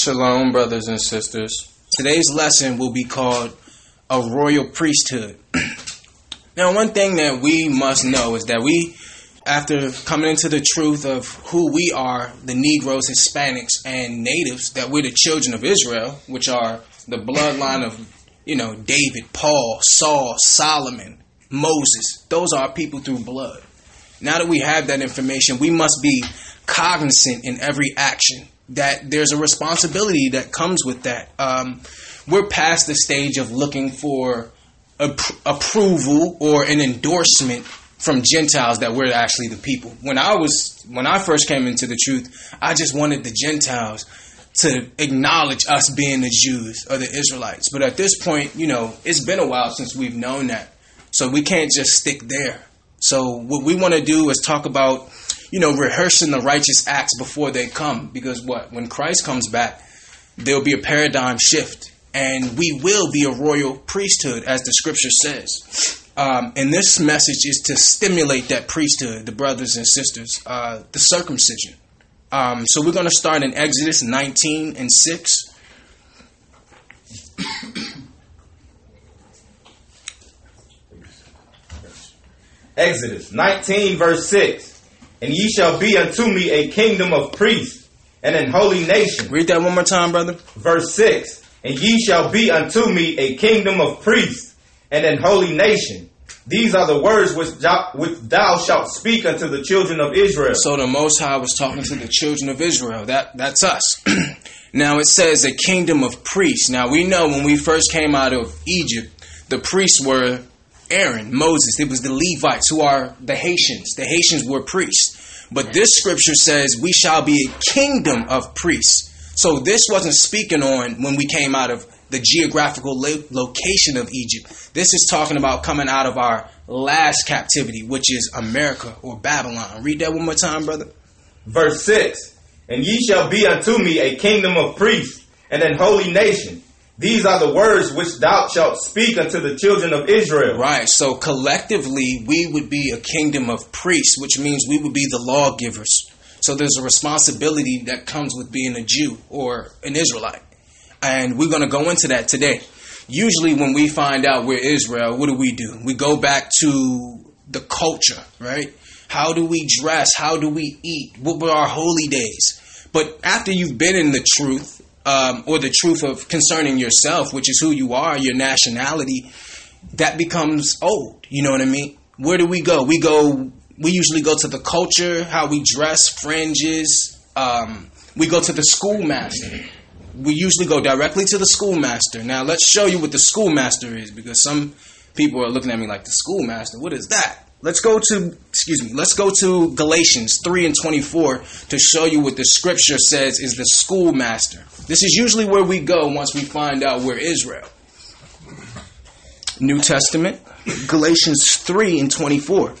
Shalom, brothers and sisters. Today's lesson will be called A Royal Priesthood. now, one thing that we must know is that we, after coming into the truth of who we are, the Negroes, Hispanics, and natives, that we're the children of Israel, which are the bloodline of, you know, David, Paul, Saul, Solomon, Moses. Those are people through blood. Now that we have that information, we must be cognizant in every action that there's a responsibility that comes with that. Um, we're past the stage of looking for approval or an endorsement from Gentiles that we're actually the people. When I was when I first came into the truth, I just wanted the Gentiles to acknowledge us being the Jews or the Israelites. But at this point, you know, it's been a while since we've known that. So we can't just stick there. So what we want to do is talk about you know, rehearsing the righteous acts before they come. Because what? When Christ comes back, there'll be a paradigm shift. And we will be a royal priesthood, as the scripture says. Um, and this message is to stimulate that priesthood, the brothers and sisters, uh, the circumcision. Um, so we're going to start in Exodus 19 and 6. Exodus 19, verse 6 and ye shall be unto me a kingdom of priests and an holy nation. Read that one more time, brother. Verse 6 And ye shall be unto me a kingdom of priests and an holy nation. These are the words which thou, which thou shalt speak unto the children of Israel. So the Most High was talking to the children of Israel. That that's us. now it says a kingdom of priests. Now we know when we first came out of Egypt, the priests were Aaron, Moses. It was the Levites who are the Haitians. The Haitians were priests. But this scripture says we shall be a kingdom of priests. So this wasn't speaking on when we came out of the geographical lo- location of Egypt. This is talking about coming out of our last captivity, which is America or Babylon. Read that one more time, brother. Verse 6 And ye shall be unto me a kingdom of priests and an holy nation. These are the words which thou shalt speak unto the children of Israel. Right. So collectively, we would be a kingdom of priests, which means we would be the lawgivers. So there's a responsibility that comes with being a Jew or an Israelite. And we're going to go into that today. Usually, when we find out we're Israel, what do we do? We go back to the culture, right? How do we dress? How do we eat? What were our holy days? But after you've been in the truth um, or the truth of concerning yourself, which is who you are, your nationality, that becomes old. You know what I mean? Where do we go? We go. We usually go to the culture, how we dress, fringes. Um, we go to the schoolmaster. We usually go directly to the schoolmaster. Now let's show you what the schoolmaster is, because some people are looking at me like the schoolmaster. What is that? Let's go to, excuse me, let's go to Galatians 3 and 24 to show you what the scripture says is the schoolmaster. This is usually where we go once we find out we're Israel. New Testament, Galatians 3 and 24.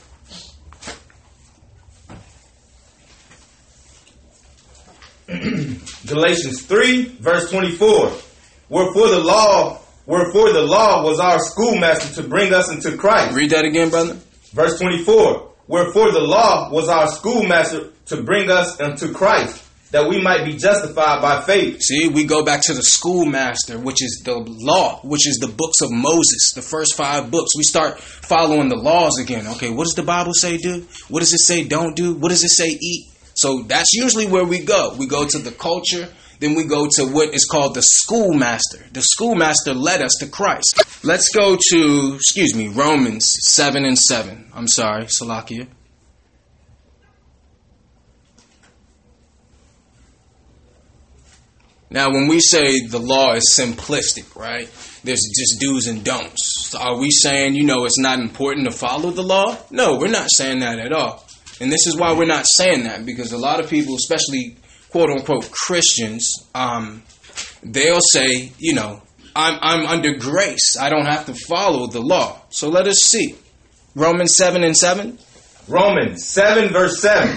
Galatians 3, verse 24. Wherefore the law, wherefore the law was our schoolmaster to bring us into Christ. Read that again, brother. Verse 24 Wherefore the law was our schoolmaster to bring us into Christ, that we might be justified by faith. See, we go back to the schoolmaster, which is the law, which is the books of Moses, the first five books. We start following the laws again. Okay, what does the Bible say do? What does it say don't do? What does it say eat? So that's usually where we go. We go to the culture, then we go to what is called the schoolmaster. The schoolmaster led us to Christ. Let's go to, excuse me, Romans 7 and 7. I'm sorry, Salakia. Now, when we say the law is simplistic, right? There's just do's and don'ts. Are we saying, you know, it's not important to follow the law? No, we're not saying that at all. And this is why we're not saying that, because a lot of people, especially quote unquote Christians, um, they'll say, you know, I'm, I'm under grace. I don't have to follow the law. So let us see. Romans 7 and 7. Romans 7, verse 7.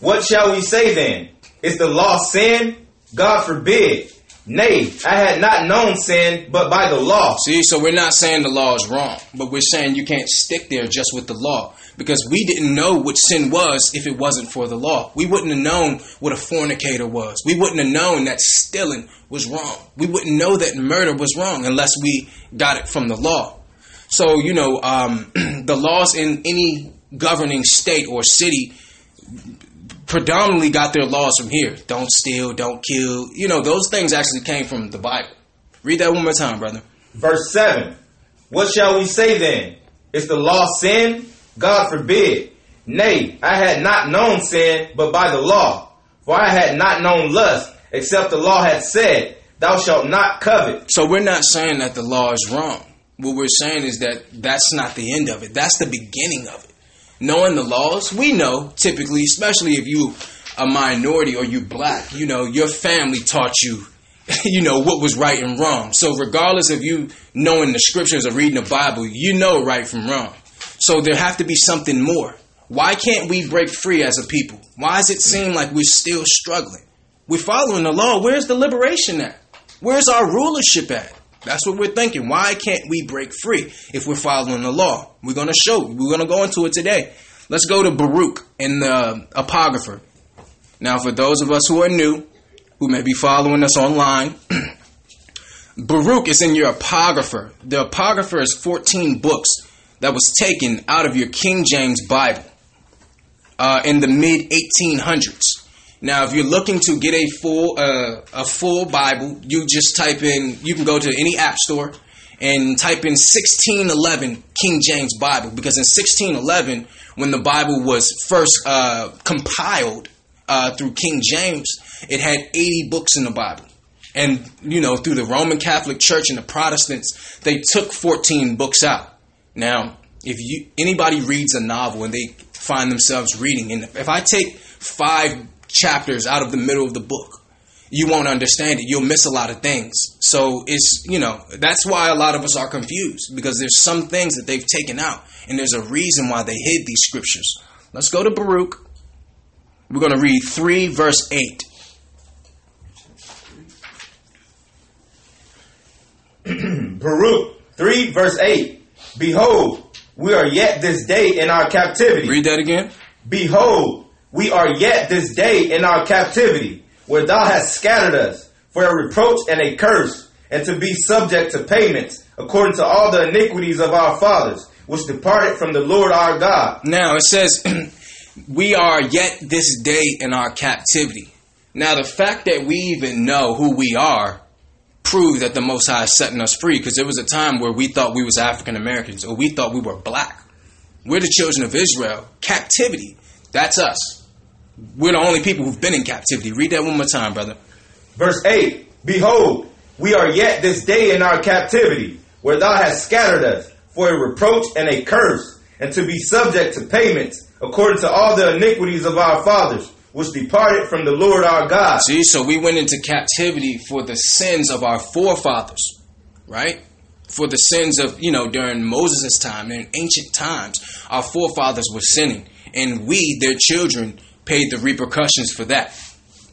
What shall we say then? Is the law sin? God forbid. Nay, I had not known sin but by the law. See, so we're not saying the law is wrong, but we're saying you can't stick there just with the law because we didn't know what sin was if it wasn't for the law. We wouldn't have known what a fornicator was. We wouldn't have known that stealing was wrong. We wouldn't know that murder was wrong unless we got it from the law. So, you know, um, the laws in any governing state or city predominantly got their laws from here. Don't steal, don't kill. You know, those things actually came from the Bible. Read that one more time, brother. Verse 7. What shall we say then? Is the law sin? God forbid. Nay, I had not known sin but by the law. For I had not known lust, except the law had said, Thou shalt not covet. So we're not saying that the law is wrong. What we're saying is that that's not the end of it. That's the beginning of it. Knowing the laws, we know typically, especially if you a minority or you black, you know, your family taught you, you know, what was right and wrong. So regardless of you knowing the scriptures or reading the Bible, you know right from wrong. So there have to be something more. Why can't we break free as a people? Why does it seem like we're still struggling? We're following the law. Where's the liberation at? Where's our rulership at? That's what we're thinking. Why can't we break free if we're following the law? We're going to show. We're going to go into it today. Let's go to Baruch in the Apocrypha. Now, for those of us who are new, who may be following us online, Baruch is in your Apocrypha. The Apocrypha is 14 books that was taken out of your King James Bible uh, in the mid 1800s. Now, if you're looking to get a full uh, a full Bible, you just type in. You can go to any app store and type in 1611 King James Bible because in 1611, when the Bible was first uh, compiled uh, through King James, it had 80 books in the Bible. And you know, through the Roman Catholic Church and the Protestants, they took 14 books out. Now, if you anybody reads a novel and they find themselves reading, and if I take five chapters out of the middle of the book, you won't understand it. You'll miss a lot of things. So it's, you know, that's why a lot of us are confused because there's some things that they've taken out and there's a reason why they hid these scriptures. Let's go to Baruch. We're going to read 3 verse 8. Baruch 3 verse 8. Behold, we are yet this day in our captivity. Read that again. Behold, we are yet this day in our captivity, where thou hast scattered us for a reproach and a curse, and to be subject to payments, according to all the iniquities of our fathers, which departed from the Lord our God. Now it says, we are yet this day in our captivity. Now the fact that we even know who we are proves that the Most High is setting us free, because there was a time where we thought we was African Americans, or we thought we were black. We're the children of Israel. Captivity. That's us. We're the only people who've been in captivity. Read that one more time, brother. Verse 8 Behold, we are yet this day in our captivity, where thou hast scattered us for a reproach and a curse, and to be subject to payments, according to all the iniquities of our fathers, which departed from the Lord our God. See, so we went into captivity for the sins of our forefathers, right? For the sins of, you know, during Moses' time, in ancient times, our forefathers were sinning, and we, their children, paid the repercussions for that.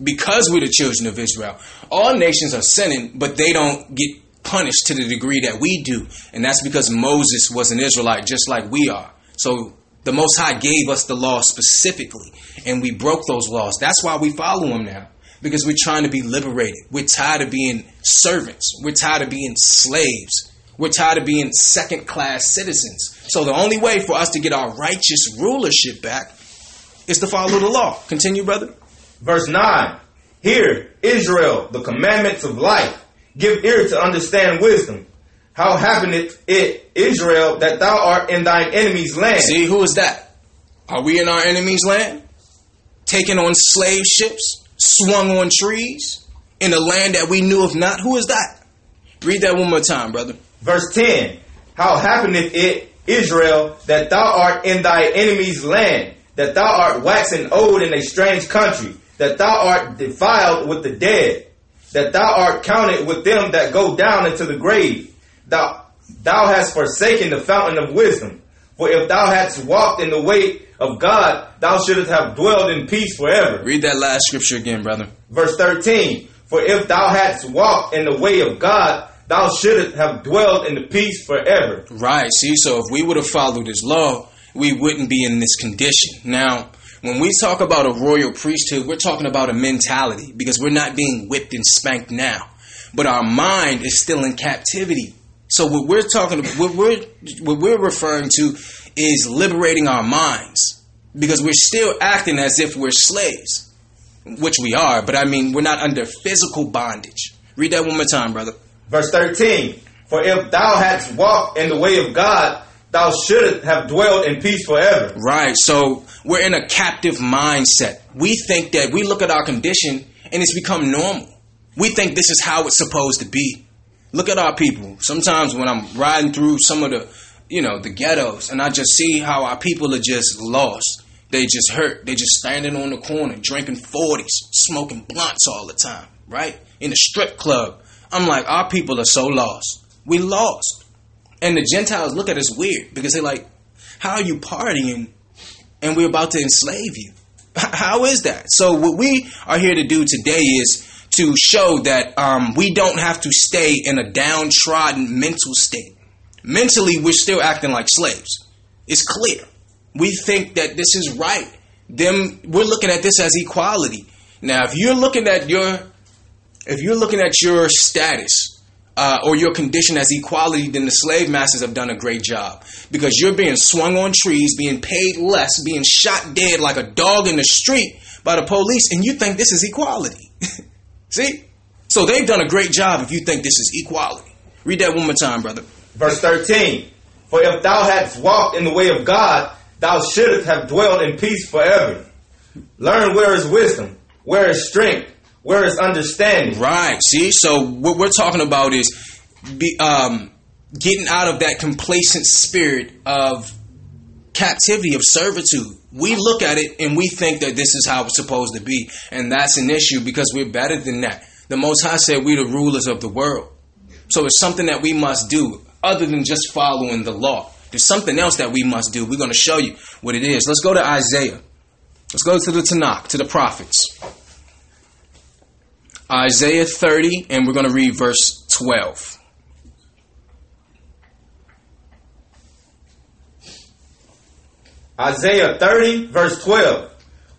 Because we're the children of Israel, all nations are sinning, but they don't get punished to the degree that we do. And that's because Moses was an Israelite just like we are. So the Most High gave us the law specifically, and we broke those laws. That's why we follow them now. Because we're trying to be liberated. We're tired of being servants. We're tired of being slaves. We're tired of being second class citizens. So the only way for us to get our righteous rulership back is to follow the law. Continue, brother. Verse 9 Hear, Israel, the commandments of life. Give ear to understand wisdom. How happeneth it, Israel, that thou art in thine enemy's land? See, who is that? Are we in our enemy's land? Taken on slave ships, swung on trees, in a land that we knew of not? Who is that? Read that one more time, brother. Verse 10 How happeneth it, Israel, that thou art in thy enemy's land, that thou art waxen old in a strange country, that thou art defiled with the dead, that thou art counted with them that go down into the grave. Thou, thou hast forsaken the fountain of wisdom. For if thou hadst walked in the way of God, thou shouldst have dwelled in peace forever. Read that last scripture again, brother. Verse 13 For if thou hadst walked in the way of God, thou shouldst have dwelled in the peace forever. Right. See, so if we would have followed his law, we wouldn't be in this condition. Now, when we talk about a royal priesthood, we're talking about a mentality because we're not being whipped and spanked now, but our mind is still in captivity. So what we're talking, what we're what we're referring to, is liberating our minds because we're still acting as if we're slaves, which we are. But I mean, we're not under physical bondage. Read that one more time, brother. Verse 13 For if thou hadst walked in the way of God, thou shouldst have dwelt in peace forever. Right. So we're in a captive mindset. We think that we look at our condition and it's become normal. We think this is how it's supposed to be. Look at our people. Sometimes when I'm riding through some of the, you know, the ghettos and I just see how our people are just lost. They just hurt. They just standing on the corner, drinking 40s, smoking blunts all the time, right? In the strip club. I'm like, our people are so lost. We lost. And the Gentiles look at us weird because they're like, how are you partying and we're about to enslave you? How is that? So what we are here to do today is to show that um, we don't have to stay in a downtrodden mental state. Mentally, we're still acting like slaves. It's clear. We think that this is right. Them, we're looking at this as equality. Now, if you're looking at your, if you're looking at your status uh, or your condition as equality, then the slave masters have done a great job because you're being swung on trees, being paid less, being shot dead like a dog in the street by the police, and you think this is equality. See? So they've done a great job if you think this is equality. Read that one more time, brother. Verse 13 For if thou hadst walked in the way of God, thou shouldst have dwelt in peace forever. Learn where is wisdom, where is strength, where is understanding. Right. See? So what we're talking about is be, um, getting out of that complacent spirit of captivity, of servitude. We look at it and we think that this is how it's supposed to be. And that's an issue because we're better than that. The Most High said we're the rulers of the world. So it's something that we must do other than just following the law. There's something else that we must do. We're going to show you what it is. Let's go to Isaiah. Let's go to the Tanakh, to the prophets. Isaiah 30, and we're going to read verse 12. Isaiah 30, verse 12.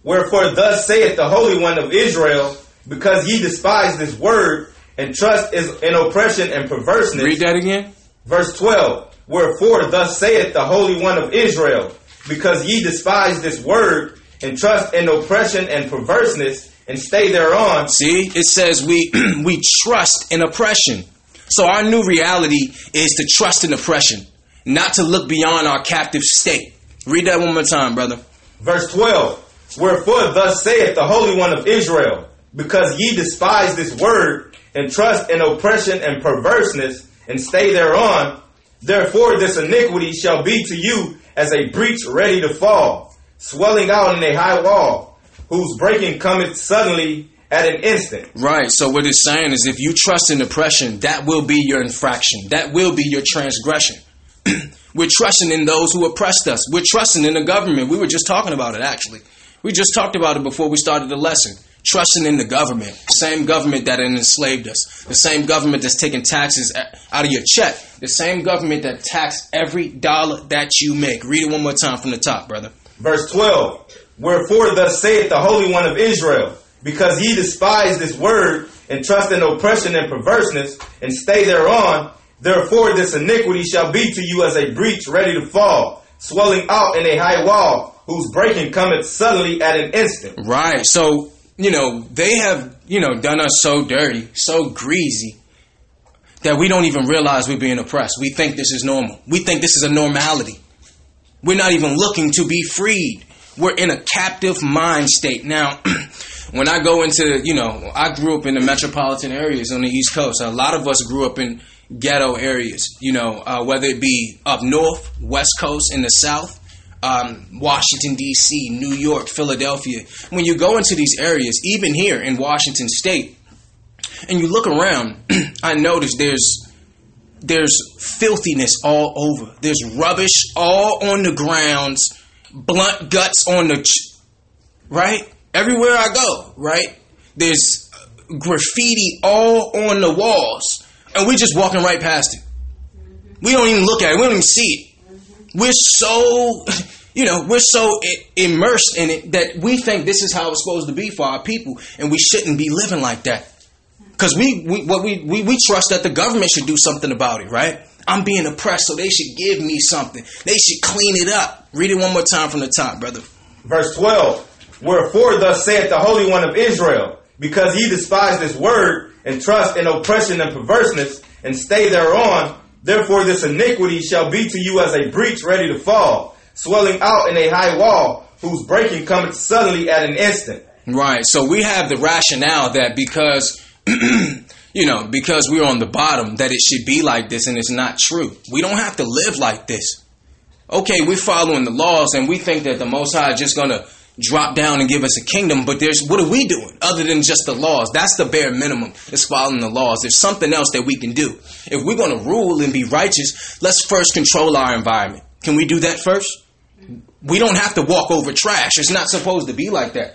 Wherefore thus saith the Holy One of Israel, because ye despise this word, and trust is in oppression and perverseness. Read that again. Verse 12. Wherefore thus saith the Holy One of Israel, because ye despise this word, and trust in oppression and perverseness, and stay thereon. See, it says we we trust in oppression. So our new reality is to trust in oppression, not to look beyond our captive state. Read that one more time, brother. Verse 12. Wherefore thus saith the Holy One of Israel, because ye despise this word, and trust in oppression and perverseness, and stay thereon, therefore this iniquity shall be to you as a breach ready to fall, swelling out in a high wall, whose breaking cometh suddenly at an instant. Right. So what it's saying is if you trust in oppression, that will be your infraction. That will be your transgression. We're trusting in those who oppressed us. We're trusting in the government. We were just talking about it actually. We just talked about it before we started the lesson. Trusting in the government, same government that enslaved us, the same government that's taking taxes out of your check, the same government that tax every dollar that you make. Read it one more time from the top, brother. Verse 12 Wherefore thus saith the Holy One of Israel, because ye despise this word, and trust in oppression and perverseness, and stay thereon, therefore this iniquity shall be to you as a breach ready to fall, swelling out in a high wall, whose breaking cometh suddenly at an instant. Right. So, you know, they have, you know, done us so dirty, so greasy, that we don't even realize we're being oppressed. We think this is normal. We think this is a normality. We're not even looking to be freed. We're in a captive mind state. Now, when I go into, you know, I grew up in the metropolitan areas on the East Coast. A lot of us grew up in ghetto areas, you know, uh, whether it be up north, West Coast, in the South, um, Washington, D.C., New York, Philadelphia. When you go into these areas, even here in Washington State, and you look around, I notice there's there's filthiness all over. There's rubbish all on the grounds, blunt guts on the ch- right everywhere I go. Right there's graffiti all on the walls, and we're just walking right past it. We don't even look at it. We don't even see it. We're so, you know, we're so immersed in it that we think this is how it's supposed to be for our people, and we shouldn't be living like that. Because we, we, what we, we, we trust that the government should do something about it, right? I'm being oppressed, so they should give me something. They should clean it up. Read it one more time from the top, brother. Verse 12 Wherefore thus saith the Holy One of Israel, because ye despise this word, and trust in oppression and perverseness, and stay thereon, therefore this iniquity shall be to you as a breach ready to fall, swelling out in a high wall, whose breaking cometh suddenly at an instant. Right. So we have the rationale that because you know, because we're on the bottom, that it should be like this, and it's not true. We don't have to live like this. Okay, we're following the laws, and we think that the Most High is just going to drop down and give us a kingdom, but there's what are we doing other than just the laws? That's the bare minimum, is following the laws. There's something else that we can do. If we're going to rule and be righteous, let's first control our environment. Can we do that first? We don't have to walk over trash. It's not supposed to be like that.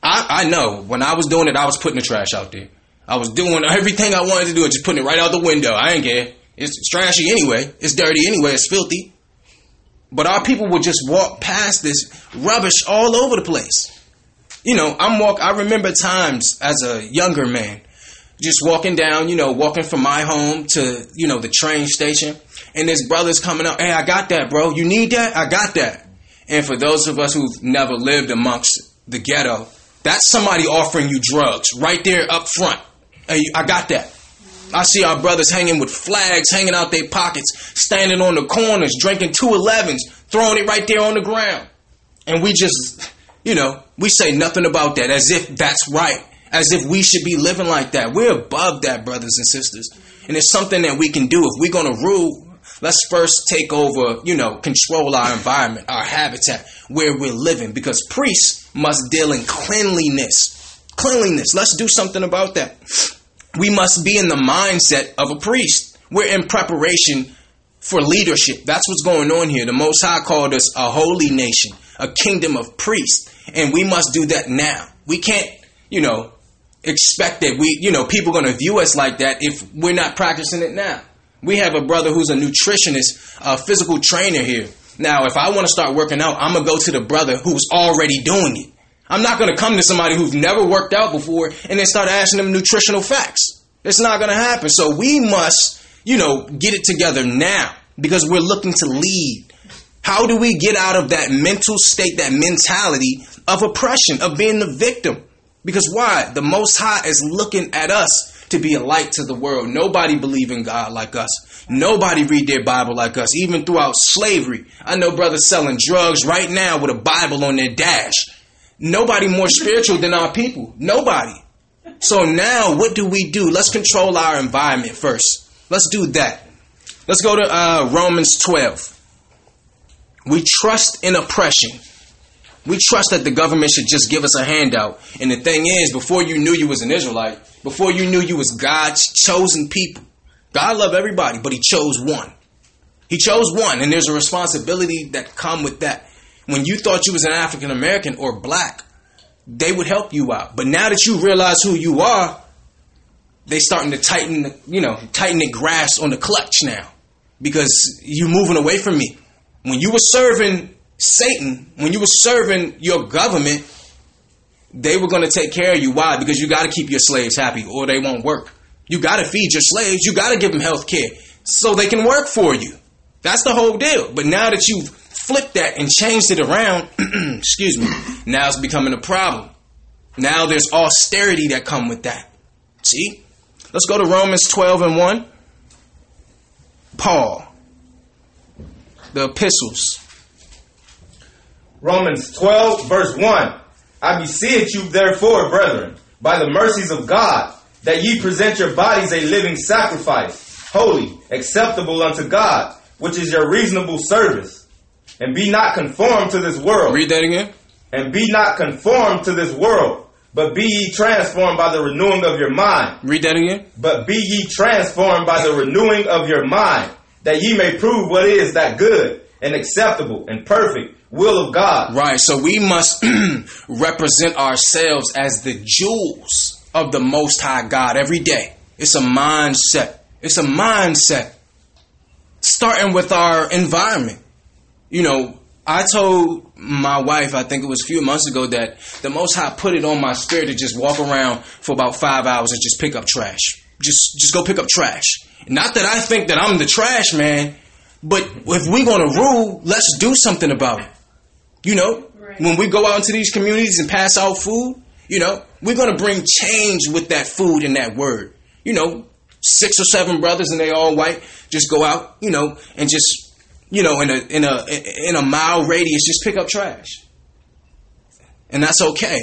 I, I know when I was doing it, I was putting the trash out there. I was doing everything I wanted to do and just putting it right out the window. I ain't care. It's, trashy anyway. It's dirty anyway. It's filthy. But our people would just walk past this rubbish all over the place. You know, I'm walk. I remember times as a younger man, just walking down. You know, walking from my home to you know the train station, and there's brothers coming up. Hey, I got that, bro. You need that? I got that. And for those of us who've never lived amongst the ghetto, that's somebody offering you drugs right there up front. Hey, I got that. I see our brothers hanging with flags hanging out their pockets, standing on the corners, drinking 211s, throwing it right there on the ground. And we just, you know, we say nothing about that as if that's right, as if we should be living like that. We're above that, brothers and sisters. And it's something that we can do. If we're going to rule, let's first take over, you know, control our environment, our habitat, where we're living, because priests must deal in cleanliness. Cleanliness. Let's do something about that we must be in the mindset of a priest. We're in preparation for leadership. That's what's going on here. The Most High called us a holy nation, a kingdom of priests, and we must do that now. We can't, you know, expect that we, you know, people going to view us like that if we're not practicing it now. We have a brother who's a nutritionist, a physical trainer here. Now, if I want to start working out, I'm going to go to the brother who's already doing it. I'm not going to come to somebody who's never worked out before and then start asking them nutritional facts. It's not going to happen. So we must, you know, get it together now because we're looking to lead. How do we get out of that mental state, that mentality of oppression, of being the victim? Because why? The Most High is looking at us to be a light to the world. Nobody believe in God like us. Nobody read their Bible like us. Even throughout slavery, I know brothers selling drugs right now with a Bible on their dash nobody more spiritual than our people. Nobody. So now, what do we do? Let's control our environment first. Let's do that. Let's go to uh, Romans 12. We trust in oppression. We trust that the government should just give us a handout. And the thing is, before you knew you was an Israelite, before you knew you was God's chosen people, God loved everybody, but He chose one. He chose one, and there's a responsibility that come with that when you thought you was an African American or black, they would help you out. But now that you realize who you are, they starting to tighten, you know, tighten the grasp on the clutch now because you're moving away from me. When you were serving Satan, when you were serving your government, they were going to take care of you. Why? Because you got to keep your slaves happy or they won't work. You got to feed your slaves. You got to give them health care so they can work for you. That's the whole deal. But now that you've flipped that and changed it around, excuse me, now it's becoming a problem. Now there's austerity that come with that. See? Let's go to Romans 12 and 1. Paul. The epistles. Romans 12, verse 1. I beseech you, therefore, brethren, by the mercies of God, that ye present your bodies a living sacrifice, holy, acceptable unto God, which is your reasonable service. And be not conformed to this world. Read that again. And be not conformed to this world, but be ye transformed by the renewing of your mind. Read that again. But be ye transformed by the renewing of your mind, that ye may prove what is that good and acceptable and perfect will of God. Right. So we must represent ourselves as the jewels of the Most High God every day. It's a mindset. It's a mindset. Starting with our environment. You know, I told my wife, I think it was a few months ago, that the Most High put it on my spirit to just walk around for about five hours and just pick up trash. Just, just go pick up trash. Not that I think that I'm the trash man, but if we're gonna rule, let's do something about it. You know, right. when we go out into these communities and pass out food, you know, we're gonna bring change with that food and that word. You know, six or seven brothers and they all white just go out, you know, and just you know, in a in a in a mile radius, just pick up trash, and that's okay.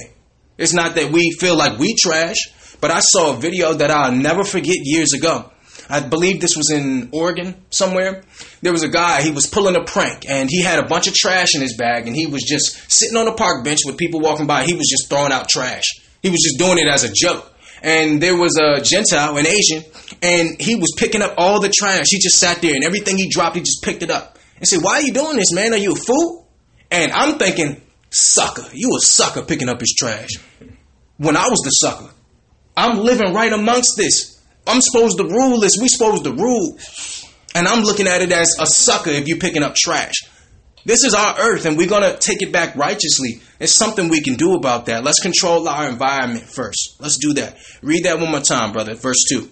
It's not that we feel like we trash, but I saw a video that I'll never forget years ago. I believe this was in Oregon somewhere. There was a guy, he was pulling a prank and he had a bunch of trash in his bag and he was just sitting on a park bench with people walking by. He was just throwing out trash. He was just doing it as a joke. And there was a Gentile, an Asian, and he was picking up all the trash. He just sat there and everything he dropped, he just picked it up and said, Why are you doing this, man? Are you a fool? And I'm thinking, Sucker, you a sucker picking up his trash. When I was the sucker, I'm living right amongst this. I'm supposed to rule this. We supposed to rule. And I'm looking at it as a sucker if you're picking up trash. This is our earth and we're going to take it back righteously. There's something we can do about that. Let's control our environment first. Let's do that. Read that one more time, brother. Verse 2.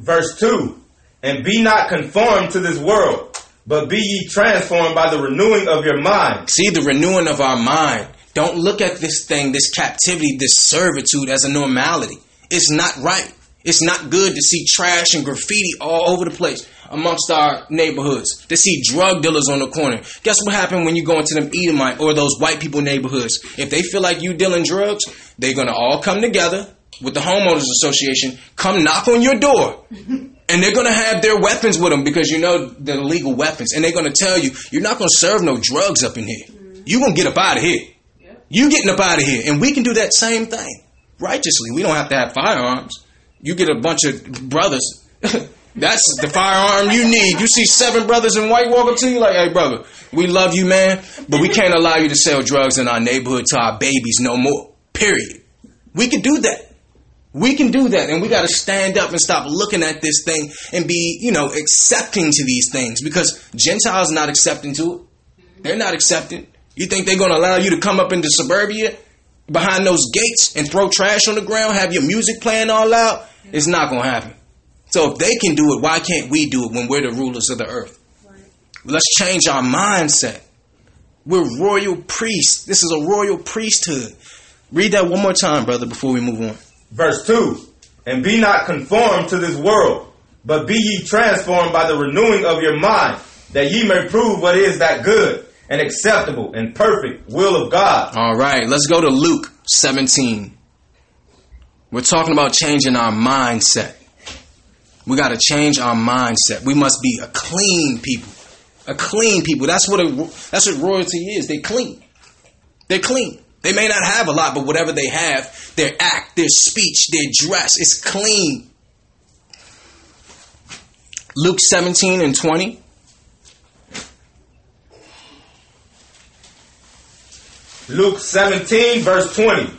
Verse 2. And be not conformed to this world, but be ye transformed by the renewing of your mind. See, the renewing of our mind. Don't look at this thing, this captivity, this servitude as a normality. It's not right. It's not good to see trash and graffiti all over the place amongst our neighborhoods. To see drug dealers on the corner. Guess what happened when you go into them Edomite or those white people neighborhoods? If they feel like you dealing drugs, they're gonna all come together with the homeowners association, come knock on your door. And they're gonna have their weapons with them because you know the illegal weapons, and they're gonna tell you you're not gonna serve no drugs up in here. You're gonna get up out of here. You getting up out of here, and we can do that same thing righteously. We don't have to have firearms. You get a bunch of brothers. That's the firearm you need. You see seven brothers in white walk up to you like, hey brother, we love you, man, but we can't allow you to sell drugs in our neighborhood to our babies no more. Period. We can do that. We can do that, and we got to stand up and stop looking at this thing and be, you know, accepting to these things because Gentiles not accepting to it. They're not accepting. You think they're going to allow you to come up into suburbia behind those gates and throw trash on the ground, have your music playing all out? It's not going to happen. So if they can do it, why can't we do it when we're the rulers of the earth? Let's change our mindset. We're royal priests. This is a royal priesthood. Read that one more time, brother, before we move on. Verse 2 And be not conformed to this world, but be ye transformed by the renewing of your mind, that ye may prove what is that good and acceptable and perfect will of God. All right, let's go to Luke 17. We're talking about changing our mindset. We got to change our mindset. We must be a clean people. A clean people. That's what a, that's what royalty is. They clean. They're clean. They may not have a lot, but whatever they have, their act, their speech, their dress is clean. Luke 17 and 20. Luke 17, verse 20.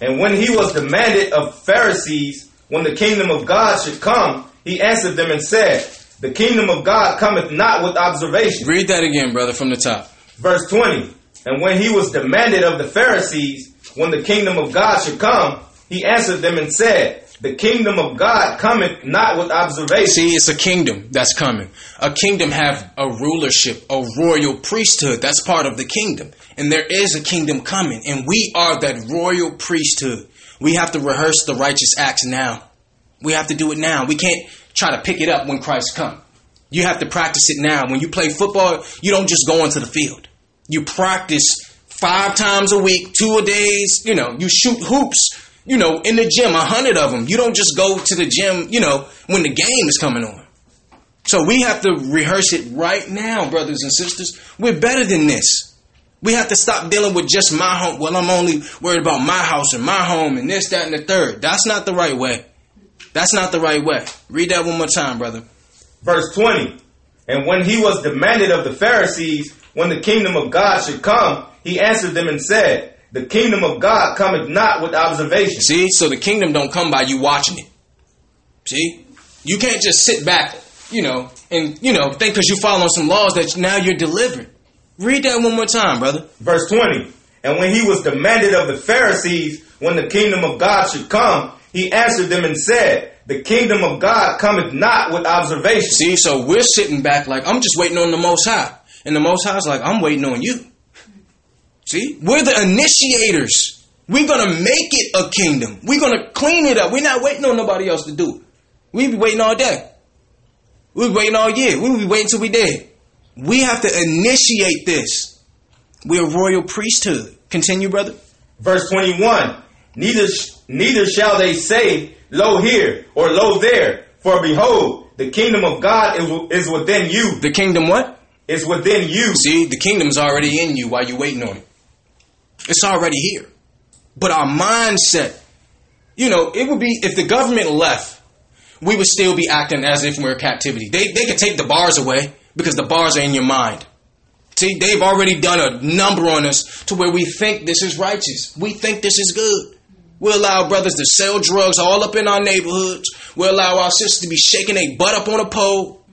And when he was demanded of Pharisees when the kingdom of God should come, he answered them and said, The kingdom of God cometh not with observation. Read that again, brother, from the top. Verse 20. And when he was demanded of the Pharisees when the kingdom of God should come, he answered them and said, The kingdom of God cometh not with observation. See, it's a kingdom that's coming. A kingdom have a rulership, a royal priesthood. That's part of the kingdom. And there is a kingdom coming. And we are that royal priesthood. We have to rehearse the righteous acts now. We have to do it now. We can't try to pick it up when Christ comes. You have to practice it now. When you play football, you don't just go into the field. You practice five times a week, two a days. You know, you shoot hoops. You know, in the gym, a hundred of them. You don't just go to the gym. You know, when the game is coming on. So we have to rehearse it right now, brothers and sisters. We're better than this. We have to stop dealing with just my home. Well, I'm only worried about my house and my home and this, that, and the third. That's not the right way. That's not the right way. Read that one more time, brother. Verse 20. And when he was demanded of the Pharisees when the kingdom of God should come, he answered them and said, the kingdom of God cometh not with observation. See, so the kingdom don't come by you watching it. See, you can't just sit back, you know, and you know think because you following some laws that now you're delivered. Read that one more time, brother. Verse 20. And when he was demanded of the Pharisees when the kingdom of God should come, he answered them and said, The kingdom of God cometh not with observation. See, so we're sitting back like, I'm just waiting on the Most High. And the Most High's like, I'm waiting on you. See, we're the initiators. We're going to make it a kingdom. We're going to clean it up. We're not waiting on nobody else to do it. We be waiting all day. We be waiting all year. We be waiting till we dead. We have to initiate this. We're a royal priesthood. Continue, brother. Verse 21. Neither, neither shall they say, Lo here, or Lo there. For behold, the kingdom of God is, is within you. The kingdom what? Is within you. See, the kingdom's already in you while you're waiting on it. It's already here. But our mindset, you know, it would be if the government left, we would still be acting as if we're in captivity. They, they could take the bars away because the bars are in your mind. See, they've already done a number on us to where we think this is righteous. We think this is good. We allow brothers to sell drugs all up in our neighborhoods. We allow our sisters to be shaking their butt up on a pole.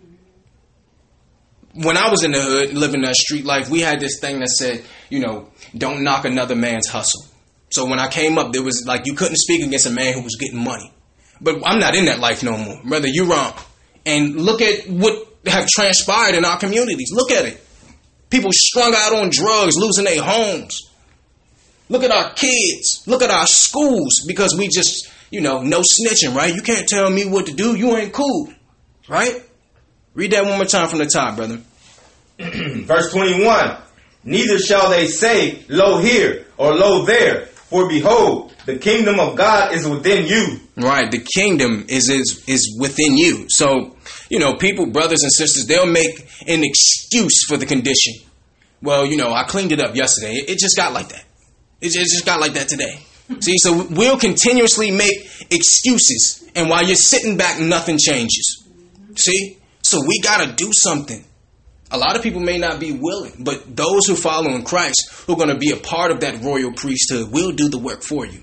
When I was in the hood, living that street life, we had this thing that said, you know, don't knock another man's hustle. So when I came up, there was like you couldn't speak against a man who was getting money. But I'm not in that life no more. Brother, you're wrong. And look at what have transpired in our communities. Look at it. People strung out on drugs, losing their homes. Look at our kids. Look at our schools because we just, you know, no snitching, right? You can't tell me what to do. You ain't cool, right? Read that one more time from the top, brother. Verse 21 Neither shall they say, Lo here or Lo there, for behold, the kingdom of God is within you. Right, the kingdom is is is within you. So, you know, people, brothers and sisters, they'll make an excuse for the condition. Well, you know, I cleaned it up yesterday. It just got like that. It just got like that today. See, so we'll continuously make excuses, and while you're sitting back, nothing changes. See, so we got to do something. A lot of people may not be willing, but those who follow in Christ, who are going to be a part of that royal priesthood, will do the work for you.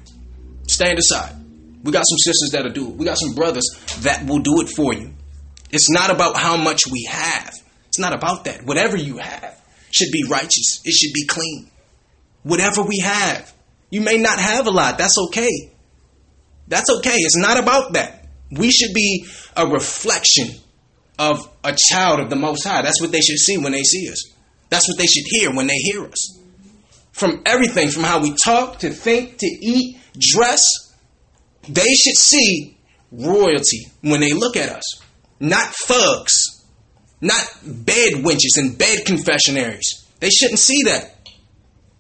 Stand aside. We got some sisters that'll do it. We got some brothers that will do it for you. It's not about how much we have. It's not about that. Whatever you have should be righteous. It should be clean. Whatever we have. You may not have a lot. That's okay. That's okay. It's not about that. We should be a reflection of a child of the Most High. That's what they should see when they see us. That's what they should hear when they hear us. From everything, from how we talk, to think, to eat, dress, they should see royalty when they look at us. Not thugs, not bed wenches and bed confessionaries. They shouldn't see that.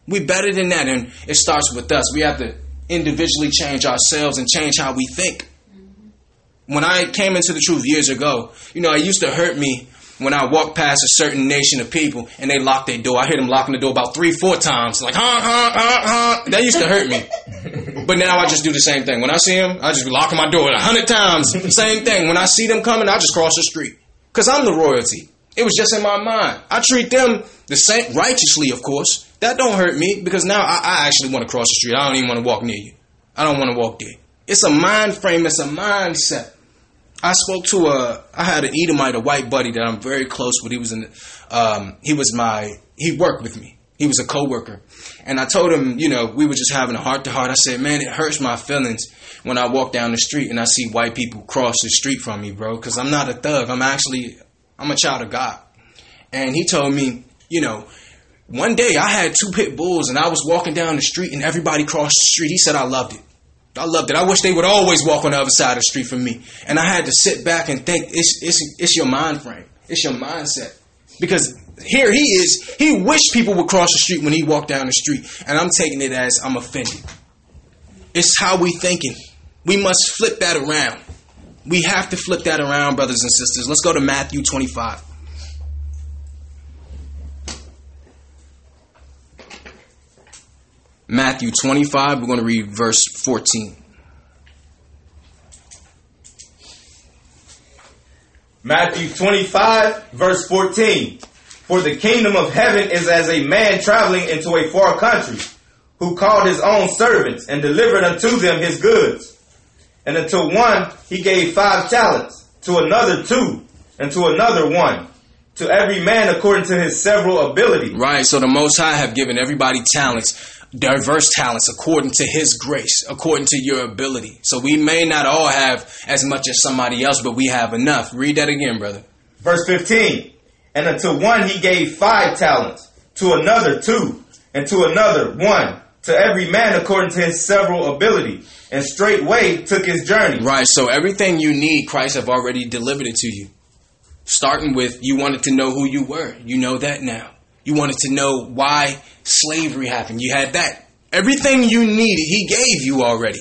We're better than that, and it starts with us. We have to individually change ourselves and change how we think when I came into the truth years ago, you know, it used to hurt me when I walked past a certain nation of people and they locked their door. I hear them locking the door about three, four times, like, huh, huh, huh, huh. That used to hurt me. but now I just do the same thing. When I see them, I just be locking my door a hundred times. Same thing. When I see them coming, I just cross the street. Because I'm the royalty. It was just in my mind. I treat them the same, righteously, of course. That don't hurt me because now I, I actually want to cross the street. I don't even want to walk near you. I don't want to walk there. It's a mind frame. It's a mindset. I spoke to a. I had an Edomite, a white buddy that I'm very close with. He was in. Um, he was my. He worked with me. He was a coworker, and I told him, you know, we were just having a heart to heart. I said, man, it hurts my feelings when I walk down the street and I see white people cross the street from me, bro. Because I'm not a thug. I'm actually. I'm a child of God. And he told me, you know, one day I had two pit bulls and I was walking down the street and everybody crossed the street. He said I loved it. I loved it. I wish they would always walk on the other side of the street from me. And I had to sit back and think, it's, it's, it's your mind frame. It's your mindset. Because here he is, he wished people would cross the street when he walked down the street. And I'm taking it as I'm offended. It's how we thinking. We must flip that around. We have to flip that around, brothers and sisters. Let's go to Matthew 25. Matthew 25, we're going to read verse 14. Matthew 25, verse 14. For the kingdom of heaven is as a man traveling into a far country, who called his own servants and delivered unto them his goods. And unto one he gave five talents, to another two, and to another one, to every man according to his several ability. Right. So the Most High have given everybody talents, diverse talents, according to His grace, according to your ability. So we may not all have as much as somebody else, but we have enough. Read that again, brother. Verse 15. And unto one he gave five talents, to another two, and to another one, to every man according to his several ability, and straightway took his journey. Right. So everything you need, Christ have already delivered it to you. Starting with you wanted to know who you were. You know that now. You wanted to know why slavery happened. You had that. Everything you needed, he gave you already.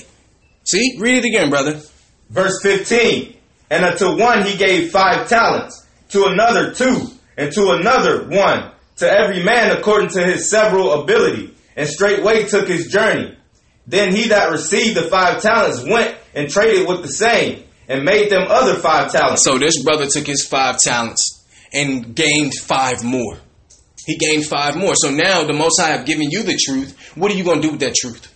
See? Read it again, brother. Verse 15. And unto one he gave five talents, to another two, and to another one, to every man according to his several ability, and straightway took his journey. Then he that received the five talents went and traded with the same, and made them other five talents. So this brother took his five talents and gained five more. He gained five more. So now the Most High have given you the truth. What are you going to do with that truth?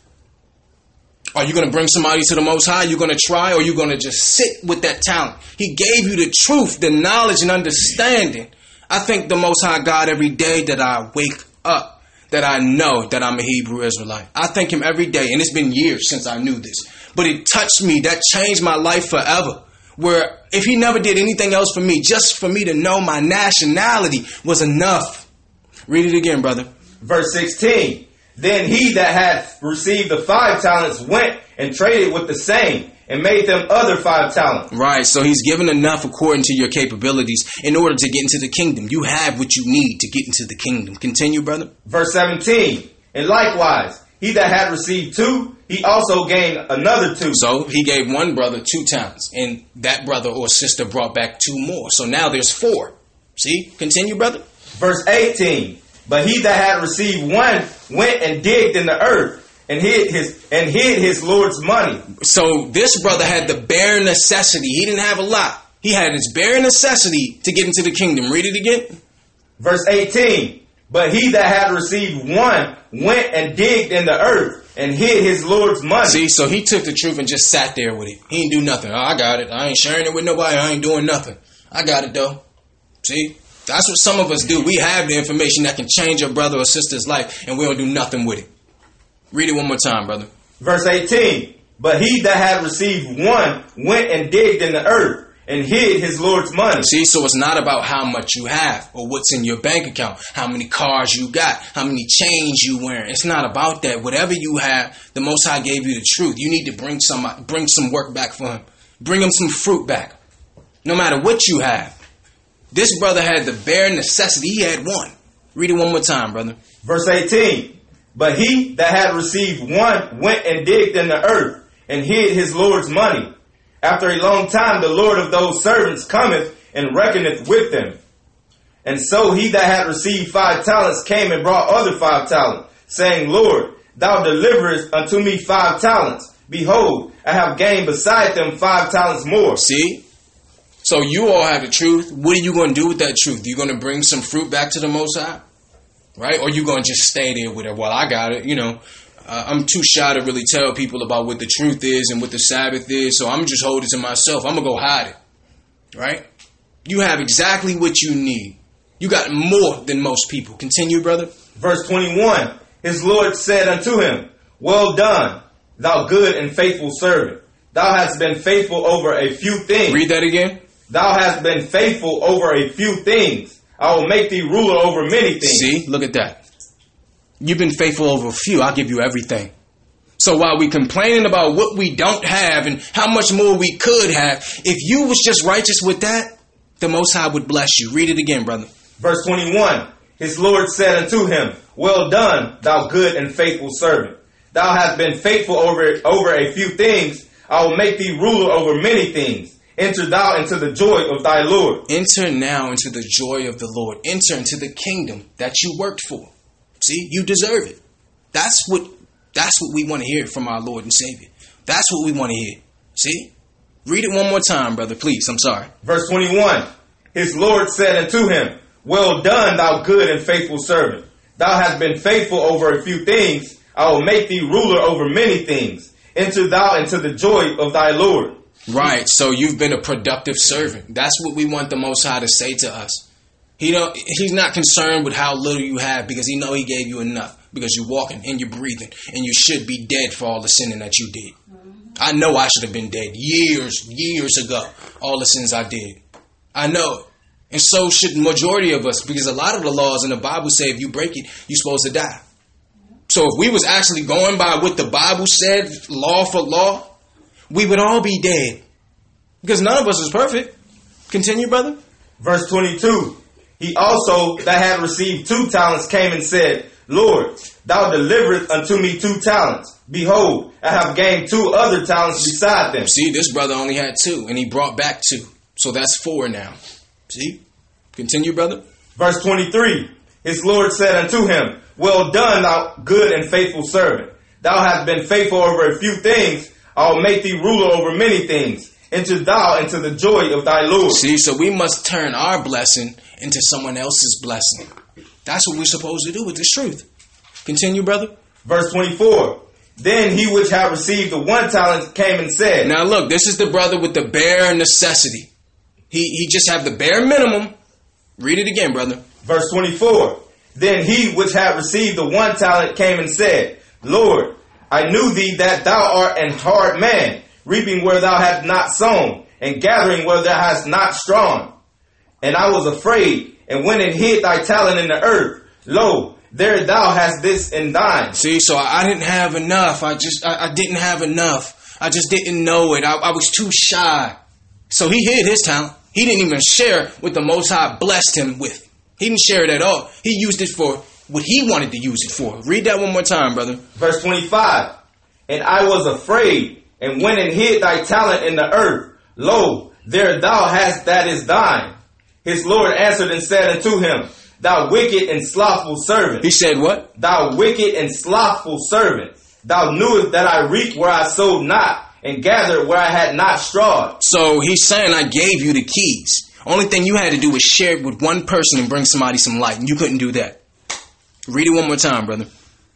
Are you going to bring somebody to the Most High? You're going to try, or are you going to just sit with that talent? He gave you the truth, the knowledge, and understanding. I thank the Most High God every day that I wake up, that I know that I'm a Hebrew Israelite. I thank Him every day, and it's been years since I knew this, but it touched me. That changed my life forever. Where if He never did anything else for me, just for me to know my nationality was enough. Read it again, brother. Verse 16. Then he that hath received the five talents went and traded with the same and made them other five talents. Right, so he's given enough according to your capabilities in order to get into the kingdom. You have what you need to get into the kingdom. Continue, brother. Verse 17. And likewise, he that had received two, he also gained another two. So he gave one brother two talents, and that brother or sister brought back two more. So now there's four. See? Continue, brother. Verse 18. But he that had received one went and digged in the earth and hid his and hid his Lord's money. So this brother had the bare necessity. He didn't have a lot. He had his bare necessity to get into the kingdom. Read it again. Verse 18. But he that had received one went and digged in the earth and hid his Lord's money. See, so he took the truth and just sat there with it. He didn't do nothing. Oh, I got it. I ain't sharing it with nobody. I ain't doing nothing. I got it though. See? That's what some of us do. We have the information that can change a brother or sister's life, and we don't do nothing with it. Read it one more time, brother. Verse 18. But he that had received one went and digged in the earth and hid his Lord's money. See, so it's not about how much you have or what's in your bank account, how many cars you got, how many chains you wearing. It's not about that. Whatever you have, the Most High gave you the truth. You need to bring some bring some work back for him. Bring him some fruit back. No matter what you have. This brother had the bare necessity. He had one. Read it one more time, brother. Verse 18. But he that had received one went and digged in the earth and hid his Lord's money. After a long time, the Lord of those servants cometh and reckoneth with them. And so he that had received five talents came and brought other five talents, saying, Lord, thou deliverest unto me five talents. Behold, I have gained beside them five talents more. See? So you all have the truth. What are you going to do with that truth? You going to bring some fruit back to the Most High? Right? Or you going to just stay there with it? Well, I got it. You know, uh, I'm too shy to really tell people about what the truth is and what the Sabbath is. So I'm just holding it to myself. I'm going to go hide it. Right? You have exactly what you need. You got more than most people. Continue, brother. Verse 21 His Lord said unto him, Well done, thou good and faithful servant. Thou hast been faithful over a few things. Read that again. Thou hast been faithful over a few things. I will make thee ruler over many things. See, look at that. You've been faithful over a few. I'll give you everything. So while we complaining about what we don't have and how much more we could have, if you was just righteous with that, the Most High would bless you. Read it again, brother. Verse 21 His Lord said unto him, Well done, thou good and faithful servant. Thou hast been faithful over, over a few things. I will make thee ruler over many things. Enter thou into the joy of thy Lord. Enter now into the joy of the Lord. Enter into the kingdom that you worked for. See, you deserve it. That's what that's what we want to hear from our Lord and Savior. That's what we want to hear. See? Read it one more time, brother, please. I'm sorry. Verse 21 His Lord said unto him, Well done, thou good and faithful servant. Thou hast been faithful over a few things. I will make thee ruler over many things. Enter thou into the joy of thy Lord. Right. So you've been a productive servant. That's what we want the Most High to say to us. He don't. He's not concerned with how little you have because he know he gave you enough. Because you're walking and you're breathing and you should be dead for all the sinning that you did. I know I should have been dead years, years ago. All the sins I did. I know it. And so should the majority of us because a lot of the laws in the Bible say if you break it, you're supposed to die. So if we was actually going by what the Bible said, law for law, we would all be dead. Because none of us is perfect. Continue, brother. Verse 22. He also that had received two talents came and said, Lord, thou deliverest unto me two talents. Behold, I have gained two other talents beside them. See, this brother only had two, and he brought back two. So that's four now. See? Continue, brother. Verse 23. His Lord said unto him, Well done, thou good and faithful servant. Thou hast been faithful over a few things. I will make thee ruler over many things. Enter thou into the joy of thy Lord. See, so we must turn our blessing into someone else's blessing. That's what we're supposed to do with this truth. Continue, brother. Verse 24. Then he which had received the one talent came and said, Now look, this is the brother with the bare necessity. He he just have the bare minimum. Read it again, brother. Verse 24. Then he which had received the one talent came and said, Lord, I knew thee that thou art an hard man, reaping where thou hast not sown, and gathering where thou hast not strawn. And I was afraid, and went and hid thy talent in the earth. Lo, there thou hast this in thine. See, so I didn't have enough. I just I, I didn't have enough. I just didn't know it. I, I was too shy. So he hid his talent. He didn't even share what the Most High blessed him with. He didn't share it at all. He used it for what he wanted to use it for. Read that one more time, brother. Verse 25. And I was afraid, and went and hid thy talent in the earth. Lo, there thou hast that is thine. His Lord answered and said unto him, Thou wicked and slothful servant. He said what? Thou wicked and slothful servant. Thou knewest that I reaped where I sowed not, and gathered where I had not strawed. So he's saying I gave you the keys. Only thing you had to do was share it with one person and bring somebody some light, and you couldn't do that. Read it one more time, brother.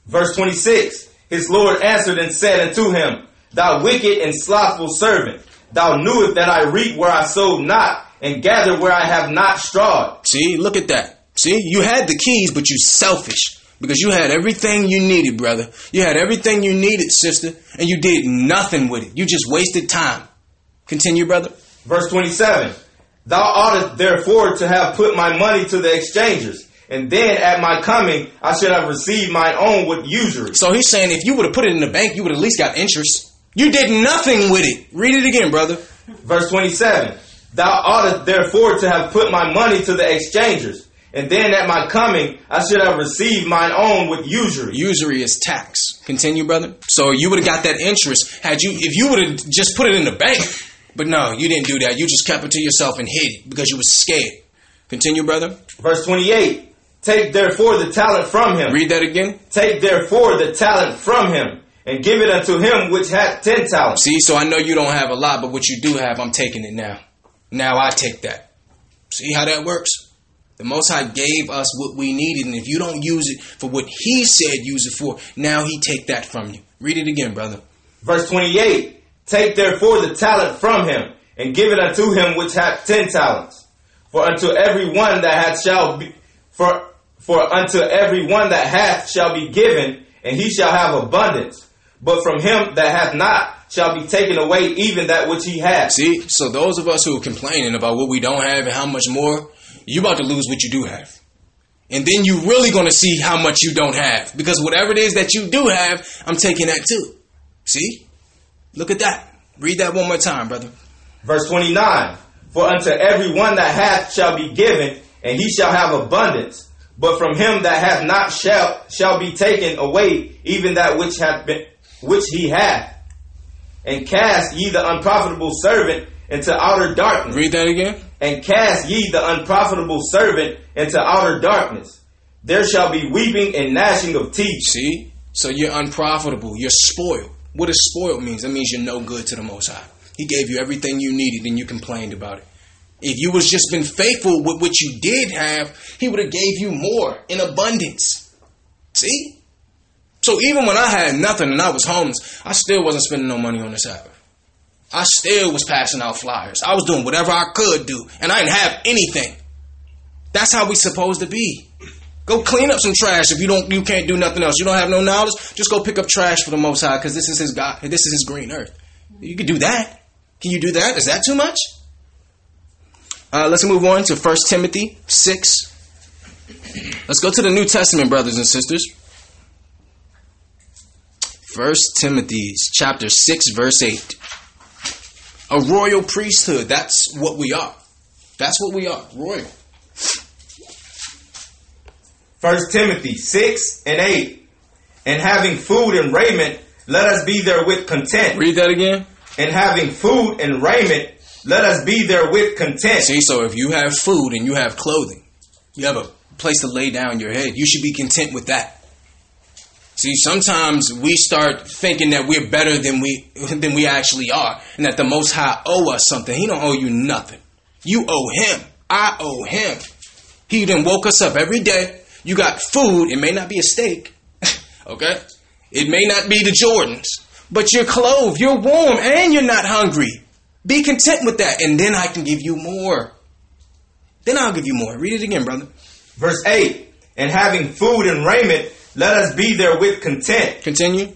Verse 26. His Lord answered and said unto him, Thou wicked and slothful servant. Thou knewest that I reap where I sowed not, and gather where I have not strawed. See, look at that. See, you had the keys, but you selfish because you had everything you needed, brother. You had everything you needed, sister, and you did nothing with it. You just wasted time. Continue, brother. Verse 27. Thou oughtest therefore to have put my money to the exchangers, and then at my coming I should have received mine own with usury. So he's saying if you would have put it in the bank, you would at least got interest. You did nothing with it. Read it again, brother. Verse 27. Thou oughtest therefore to have put my money to the exchangers, and then at my coming I should have received mine own with usury. Usury is tax. Continue, brother. So you would have got that interest had you if you would have just put it in the bank. But no, you didn't do that. You just kept it to yourself and hid it because you was scared. Continue, brother. Verse 28. Take therefore the talent from him. Read that again. Take therefore the talent from him, and give it unto him which hath ten talents. See, so I know you don't have a lot, but what you do have, I'm taking it now. Now I take that. See how that works? The Most High gave us what we needed, and if you don't use it for what He said use it for, now He take that from you. Read it again, brother. Verse 28. Take therefore the talent from him, and give it unto him which hath ten talents. For unto every one that hath shall be for for unto every one that hath shall be given, and he shall have abundance. But from him that hath not shall be taken away even that which he hath. See, so those of us who are complaining about what we don't have and how much more, you about to lose what you do have. And then you really gonna see how much you don't have. Because whatever it is that you do have, I'm taking that too. See? Look at that. Read that one more time, brother. Verse 29. For unto every one that hath shall be given, and he shall have abundance. But from him that hath not shall shall be taken away even that which hath been which he hath. And cast ye the unprofitable servant into outer darkness. Read that again. And cast ye the unprofitable servant into outer darkness. There shall be weeping and gnashing of teeth. See? So you're unprofitable. You're spoiled. What does spoiled means? That means you're no good to the Most High. He gave you everything you needed and you complained about it. If you was just been faithful with what you did have, he would have gave you more in abundance. See? So even when I had nothing and I was homeless, I still wasn't spending no money on the Sabbath. I still was passing out flyers. I was doing whatever I could do, and I didn't have anything. That's how we supposed to be. Go clean up some trash if you don't you can't do nothing else. You don't have no knowledge, just go pick up trash for the most high because this is his God this is his green earth. You can do that. Can you do that? Is that too much? Uh, let's move on to 1 Timothy 6. Let's go to the New Testament, brothers and sisters. 1 Timothy chapter 6, verse 8. A royal priesthood. That's what we are. That's what we are. Royal. 1 Timothy 6 and 8. And having food and raiment, let us be there with content. Read that again. And having food and raiment, let us be there with content. See, so if you have food and you have clothing, you have a place to lay down your head, you should be content with that. See, sometimes we start thinking that we're better than we than we actually are, and that the Most High owe us something. He don't owe you nothing. You owe Him. I owe Him. He then woke us up every day. You got food. It may not be a steak, okay? It may not be the Jordans, but you're clothed, you're warm, and you're not hungry. Be content with that, and then I can give you more. Then I'll give you more. Read it again, brother. Verse 8 And having food and raiment, let us be there with content. Continue.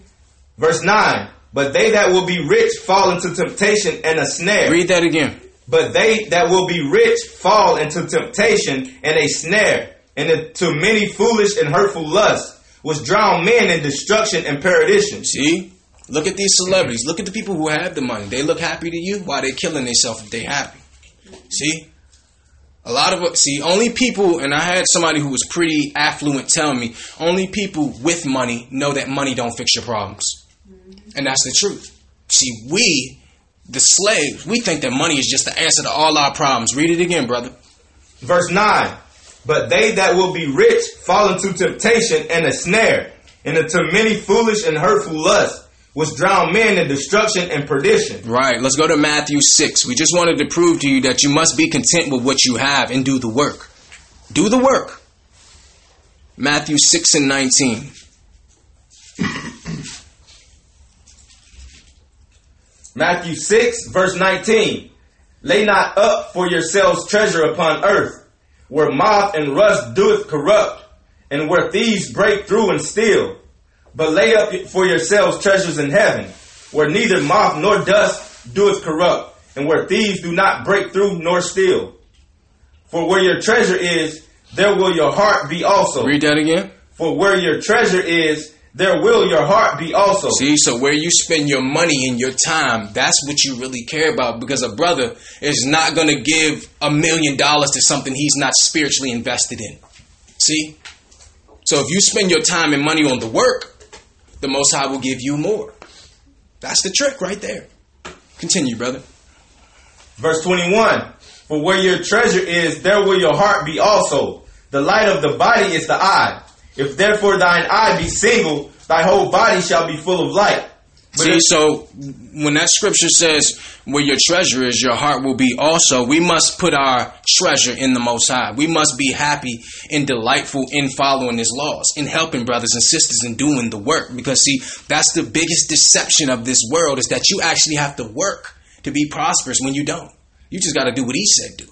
Verse 9 But they that will be rich fall into temptation and a snare. Read that again. But they that will be rich fall into temptation and a snare, and into many foolish and hurtful lusts, which drown men in destruction and perdition. See? Look at these celebrities. Look at the people who have the money. They look happy to you. Why they killing themselves if they happy? See? A lot of see only people, and I had somebody who was pretty affluent tell me only people with money know that money don't fix your problems, and that's the truth. See, we, the slaves, we think that money is just the answer to all our problems. Read it again, brother. Verse nine. But they that will be rich fall into temptation and a snare, and into many foolish and hurtful lusts which drown men in destruction and perdition. Right. Let's go to Matthew 6. We just wanted to prove to you that you must be content with what you have and do the work. Do the work. Matthew 6 and 19. Matthew 6, verse 19. Lay not up for yourselves treasure upon earth, where moth and rust doeth corrupt, and where thieves break through and steal but lay up for yourselves treasures in heaven, where neither moth nor dust doeth corrupt, and where thieves do not break through nor steal. For where your treasure is, there will your heart be also. Read that again. For where your treasure is, there will your heart be also. See, so where you spend your money and your time, that's what you really care about because a brother is not going to give a million dollars to something he's not spiritually invested in. See? So if you spend your time and money on the work, the Most High will give you more. That's the trick right there. Continue, brother. Verse 21 For where your treasure is, there will your heart be also. The light of the body is the eye. If therefore thine eye be single, thy whole body shall be full of light. See, so when that scripture says, where your treasure is, your heart will be also, we must put our treasure in the Most High. We must be happy and delightful in following His laws, in helping brothers and sisters in doing the work. Because, see, that's the biggest deception of this world is that you actually have to work to be prosperous when you don't. You just got to do what He said do.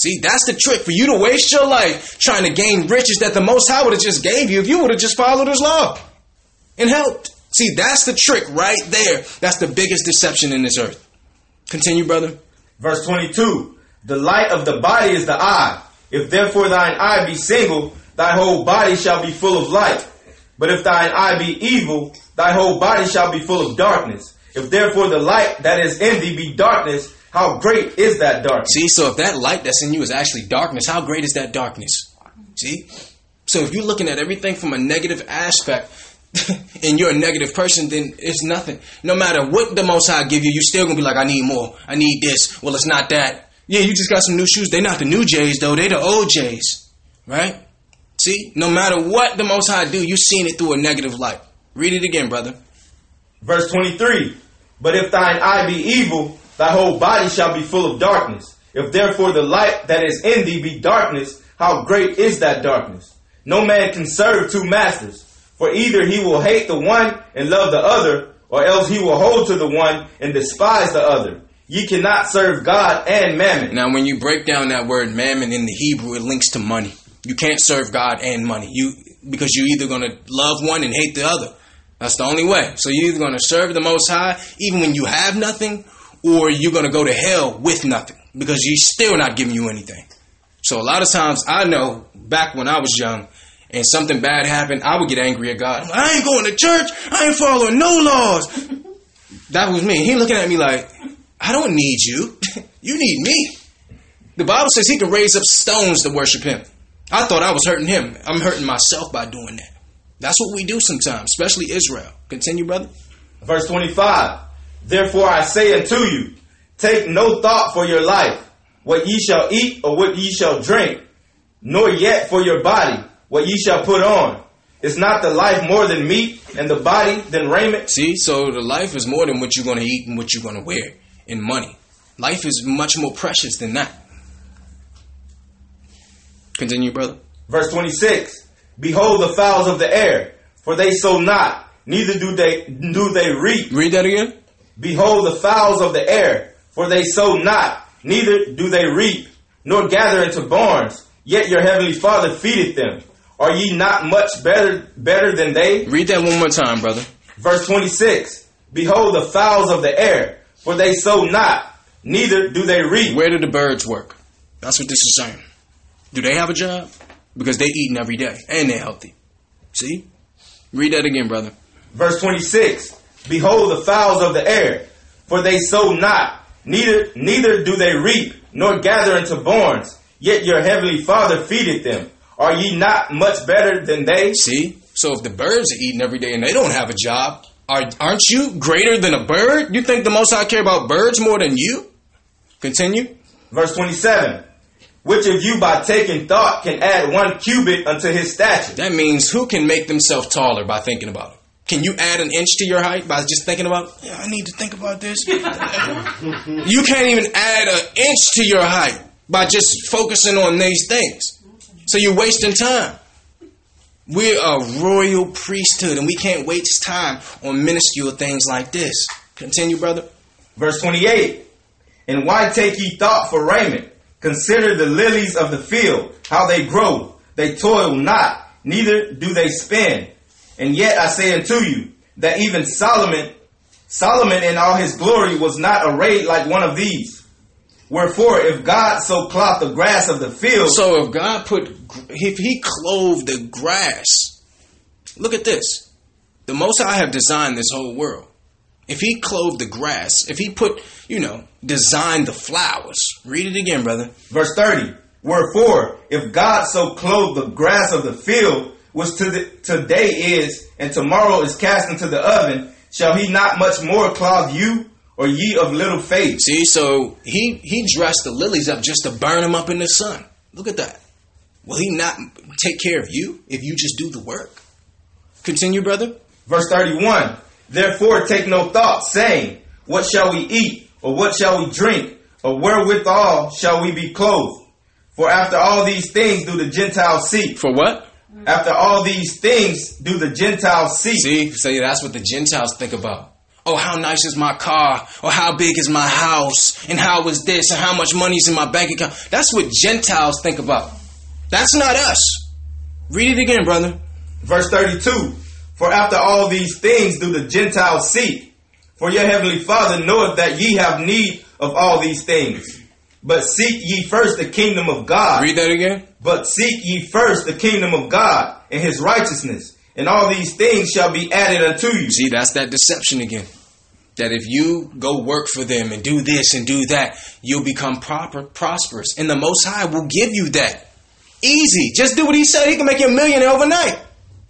See, that's the trick for you to waste your life trying to gain riches that the Most High would have just gave you if you would have just followed His law and helped. See, that's the trick right there. That's the biggest deception in this earth. Continue, brother. Verse 22 The light of the body is the eye. If therefore thine eye be single, thy whole body shall be full of light. But if thine eye be evil, thy whole body shall be full of darkness. If therefore the light that is in thee be darkness, how great is that darkness? See, so if that light that's in you is actually darkness, how great is that darkness? See? So if you're looking at everything from a negative aspect, and you're a negative person, then it's nothing. No matter what the Most High give you, you're still gonna be like, I need more. I need this. Well, it's not that. Yeah, you just got some new shoes. They're not the new J's though. They the old J's, right? See, no matter what the Most High do, you seen it through a negative light. Read it again, brother. Verse 23. But if thine eye be evil, thy whole body shall be full of darkness. If therefore the light that is in thee be darkness, how great is that darkness? No man can serve two masters. For either he will hate the one and love the other, or else he will hold to the one and despise the other. Ye cannot serve God and mammon. Now, when you break down that word mammon in the Hebrew, it links to money. You can't serve God and money. You because you're either going to love one and hate the other. That's the only way. So you're either going to serve the Most High even when you have nothing, or you're going to go to hell with nothing because He's still not giving you anything. So a lot of times, I know back when I was young and something bad happened, I would get angry at God. I ain't going to church. I ain't following no laws. That was me. He looking at me like, I don't need you. you need me. The Bible says he can raise up stones to worship him. I thought I was hurting him. I'm hurting myself by doing that. That's what we do sometimes, especially Israel. Continue, brother. Verse 25. Therefore I say unto you, take no thought for your life, what ye shall eat or what ye shall drink, nor yet for your body, what ye shall put on. Is not the life more than meat, and the body than raiment? See, so the life is more than what you're going to eat and what you're going to wear in money. Life is much more precious than that. Continue, brother. Verse 26. Behold the fowls of the air, for they sow not, neither do they do they reap. Read that again. Behold the fowls of the air, for they sow not, neither do they reap, nor gather into barns, yet your heavenly Father feedeth them. Are ye not much better better than they? Read that one more time, brother. Verse 26. Behold the fowls of the air, for they sow not, neither do they reap. Where do the birds work? That's what this is saying. Do they have a job? Because they eating every day and they're healthy. See? Read that again, brother. Verse 26. Behold the fowls of the air, for they sow not, neither neither do they reap, nor gather into barns, yet your heavenly Father feedeth them. Are ye not much better than they? See? So if the birds are eating every day and they don't have a job, are, aren't you greater than a bird? You think the Most High care about birds more than you? Continue. Verse 27. Which of you by taking thought can add one cubit unto his stature? That means who can make themselves taller by thinking about it? Can you add an inch to your height by just thinking about, yeah, I need to think about this? you can't even add an inch to your height by just focusing on these things. So you're wasting time. We're a royal priesthood and we can't waste time on minuscule things like this. Continue, brother. Verse 28. And why take ye thought for raiment? Consider the lilies of the field, how they grow. They toil not, neither do they spin. And yet I say unto you, that even Solomon, Solomon in all his glory was not arrayed like one of these. Wherefore, if God so clothed the grass of the field, So if God put, if He clove the grass, look at this. The Most High have designed this whole world. If He clove the grass, if He put, you know, designed the flowers, read it again, brother. verse 30, wherefore, if God so clothed the grass of the field, which to the, today is, and tomorrow is cast into the oven, shall he not much more clothe you, or ye of little faith? See, so He He dressed the lilies up just to burn them up in the sun. Look at that. Will He not take care of you if you just do the work? Continue, brother. Verse 31 Therefore take no thought, saying, What shall we eat, or what shall we drink, or wherewithal shall we be clothed? For after all these things do the Gentiles seek. For what? After all these things do the Gentiles seek. See, so that's what the Gentiles think about. Oh, how nice is my car? Or how big is my house? And how is this? And how much money's in my bank account? That's what Gentiles think about. That's not us. Read it again, brother. Verse 32 For after all these things do the Gentiles seek. For your heavenly Father knoweth that ye have need of all these things. But seek ye first the kingdom of God. Read that again. But seek ye first the kingdom of God and his righteousness, and all these things shall be added unto you. See, that's that deception again. That if you go work for them and do this and do that, you'll become proper, prosperous. And the Most High will give you that. Easy. Just do what He said. He can make you a millionaire overnight.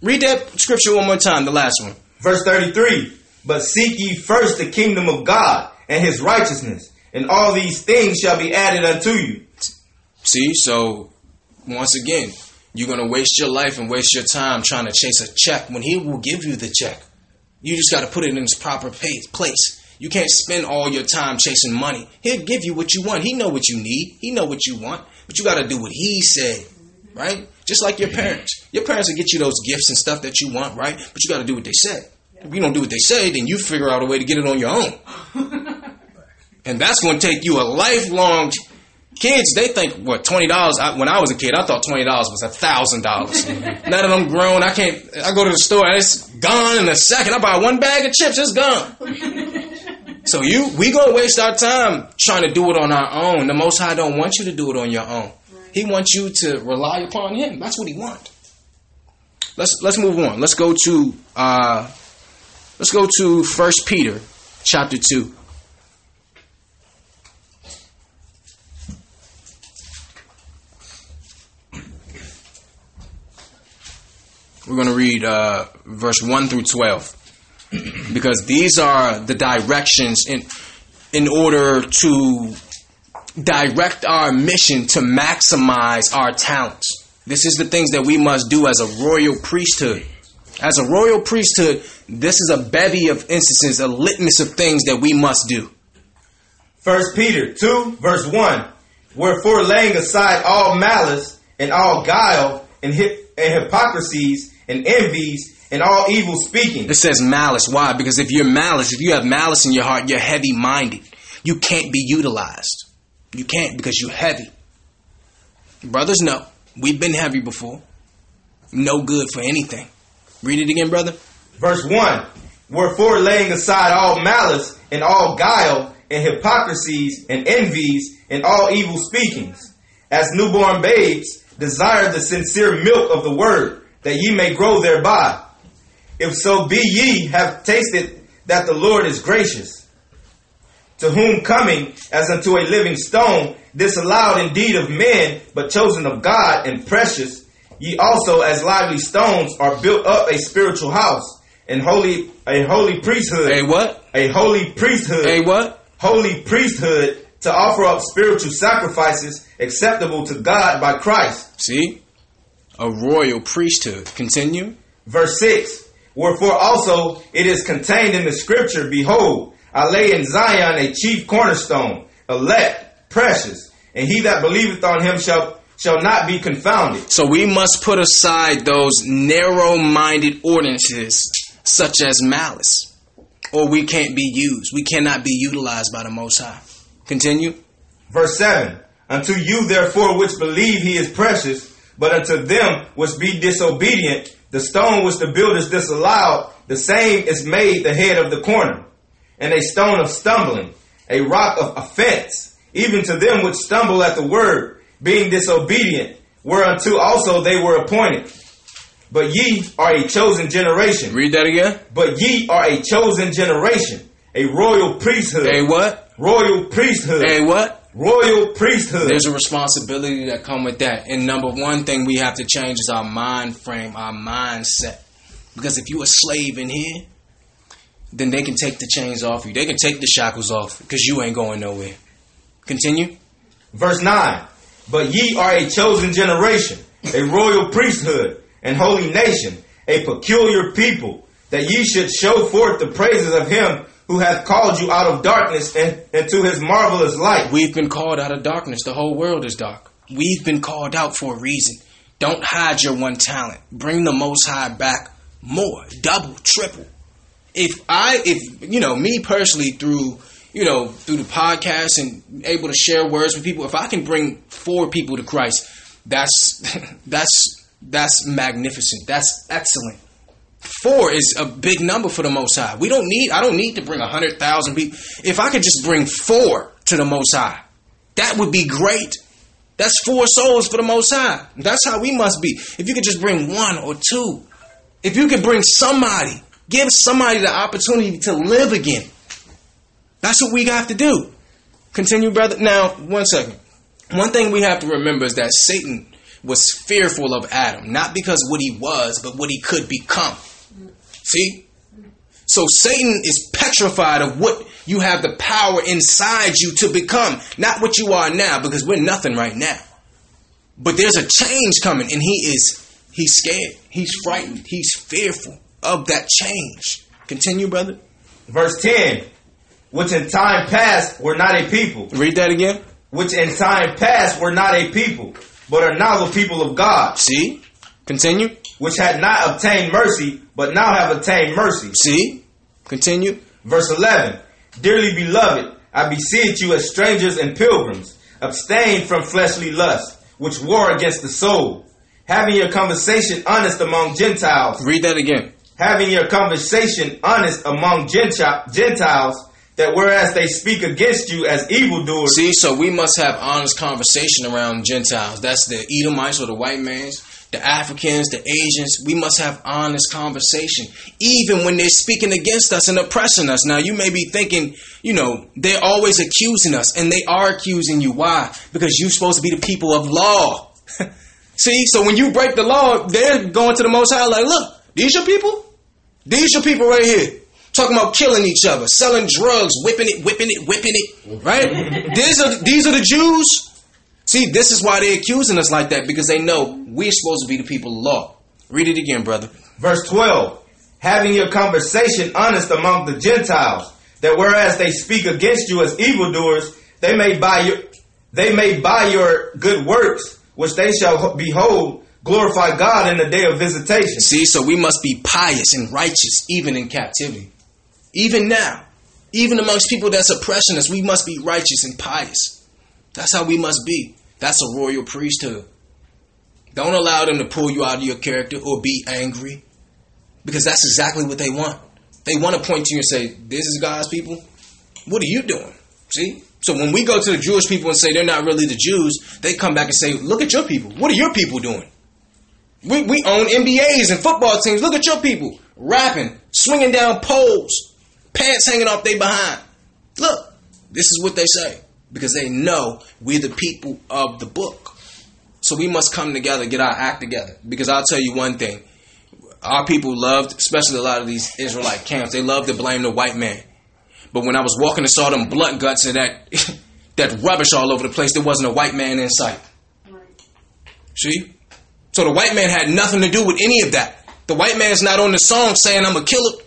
Read that scripture one more time, the last one. Verse 33 But seek ye first the kingdom of God and his righteousness, and all these things shall be added unto you. See, so once again, you're going to waste your life and waste your time trying to chase a check when He will give you the check. You just got to put it in its proper pace, place. You can't spend all your time chasing money. He'll give you what you want. He know what you need. He know what you want. But you got to do what He said. right? Just like your parents. Your parents will get you those gifts and stuff that you want, right? But you got to do what they say. If you don't do what they say, then you figure out a way to get it on your own. and that's going to take you a lifelong. Kids, they think what twenty dollars. When I was a kid, I thought twenty dollars was a thousand dollars. Now that I'm grown, I can't. I go to the store and it's gone in a second. I buy one bag of chips, it's gone. so you, we gonna waste our time trying to do it on our own. The Most High don't want you to do it on your own. He wants you to rely upon Him. That's what He wants. Let's let's move on. Let's go to uh, let's go to First Peter, chapter two. We're going to read uh, verse 1 through 12 because these are the directions in in order to direct our mission to maximize our talents. This is the things that we must do as a royal priesthood. As a royal priesthood, this is a bevy of instances, a litmus of things that we must do. First Peter 2, verse 1. Wherefore laying aside all malice and all guile and, hip, and hypocrisies and envies and all evil speaking. It says malice. Why? Because if you're malice, if you have malice in your heart, you're heavy minded. You can't be utilized. You can't because you're heavy. Brothers, no. We've been heavy before. No good for anything. Read it again, brother. Verse 1 Wherefore, laying aside all malice and all guile and hypocrisies and envies and all evil speakings, as newborn babes desire the sincere milk of the word, that ye may grow thereby. If so be ye have tasted that the Lord is gracious, to whom coming as unto a living stone, disallowed indeed of men, but chosen of God and precious, ye also as lively stones are built up a spiritual house and holy a holy priesthood. A what? A holy priesthood. A what? Holy priesthood to offer up spiritual sacrifices acceptable to God by Christ. See? A royal priesthood. Continue. Verse 6 Wherefore also it is contained in the scripture, Behold, I lay in Zion a chief cornerstone, elect, precious, and he that believeth on him shall shall not be confounded. So we must put aside those narrow minded ordinances such as malice, or we can't be used. We cannot be utilized by the Most High. Continue. Verse 7 Unto you, therefore, which believe he is precious, but unto them which be disobedient, the stone which the builders disallowed, the same is made the head of the corner, and a stone of stumbling, a rock of offense, even to them which stumble at the word, being disobedient, whereunto also they were appointed. But ye are a chosen generation. Read that again. But ye are a chosen generation, a royal priesthood. A what? Royal priesthood. A what? Royal priesthood. There's a responsibility that come with that. And number one thing we have to change is our mind frame, our mindset. Because if you're a slave in here, then they can take the chains off you. They can take the shackles off because you ain't going nowhere. Continue. Verse 9. But ye are a chosen generation, a royal priesthood, and holy nation, a peculiar people, that ye should show forth the praises of him who hath called you out of darkness and into his marvelous light. We've been called out of darkness. The whole world is dark. We've been called out for a reason. Don't hide your one talent. Bring the most high back more, double, triple. If I if you know, me personally through you know, through the podcast and able to share words with people, if I can bring four people to Christ, that's that's that's magnificent. That's excellent. Four is a big number for the Most High. We don't need. I don't need to bring a hundred thousand people. If I could just bring four to the Most High, that would be great. That's four souls for the Most High. That's how we must be. If you could just bring one or two, if you could bring somebody, give somebody the opportunity to live again. That's what we have to do. Continue, brother. Now, one second. One thing we have to remember is that Satan was fearful of Adam, not because what he was, but what he could become. See? So Satan is petrified of what you have the power inside you to become, not what you are now, because we're nothing right now. But there's a change coming, and he is he's scared, he's frightened, he's fearful of that change. Continue, brother. Verse 10 Which in time past were not a people. Read that again. Which in time past were not a people, but are now the people of God, See? Continue. which had not obtained mercy, but now have obtained mercy. See? Continue. Verse 11 Dearly beloved, I beseech you as strangers and pilgrims, abstain from fleshly lusts, which war against the soul, having your conversation honest among Gentiles, Read that again. having your conversation honest among Genti- Gentiles, that whereas they speak against you as evildoers, See, so we must have honest conversation around Gentiles. That's the Edomites or the white mans, the Africans, the Asians. We must have honest conversation, even when they're speaking against us and oppressing us. Now, you may be thinking, you know, they're always accusing us, and they are accusing you. Why? Because you're supposed to be the people of law. See, so when you break the law, they're going to the Most High like, look, these your people? These your people right here. Talking about killing each other, selling drugs, whipping it, whipping it, whipping it, right? these are these are the Jews. See, this is why they're accusing us like that because they know we're supposed to be the people of law. Read it again, brother. Verse 12 Having your conversation honest among the Gentiles, that whereas they speak against you as evildoers, they may by your they may by your good works, which they shall behold, glorify God in the day of visitation. See, so we must be pious and righteous even in captivity. Even now, even amongst people that's oppressing us, we must be righteous and pious. That's how we must be. That's a royal priesthood. Don't allow them to pull you out of your character or be angry because that's exactly what they want. They want to point to you and say, This is God's people. What are you doing? See? So when we go to the Jewish people and say they're not really the Jews, they come back and say, Look at your people. What are your people doing? We, we own NBAs and football teams. Look at your people rapping, swinging down poles, pants hanging off their behind. Look, this is what they say because they know we're the people of the book. So we must come together, get our act together. Because I'll tell you one thing our people loved, especially a lot of these Israelite camps, they love to blame the white man. But when I was walking and saw them blood guts and that that rubbish all over the place, there wasn't a white man in sight. See? So the white man had nothing to do with any of that. The white man's not on the song saying I'm a killer.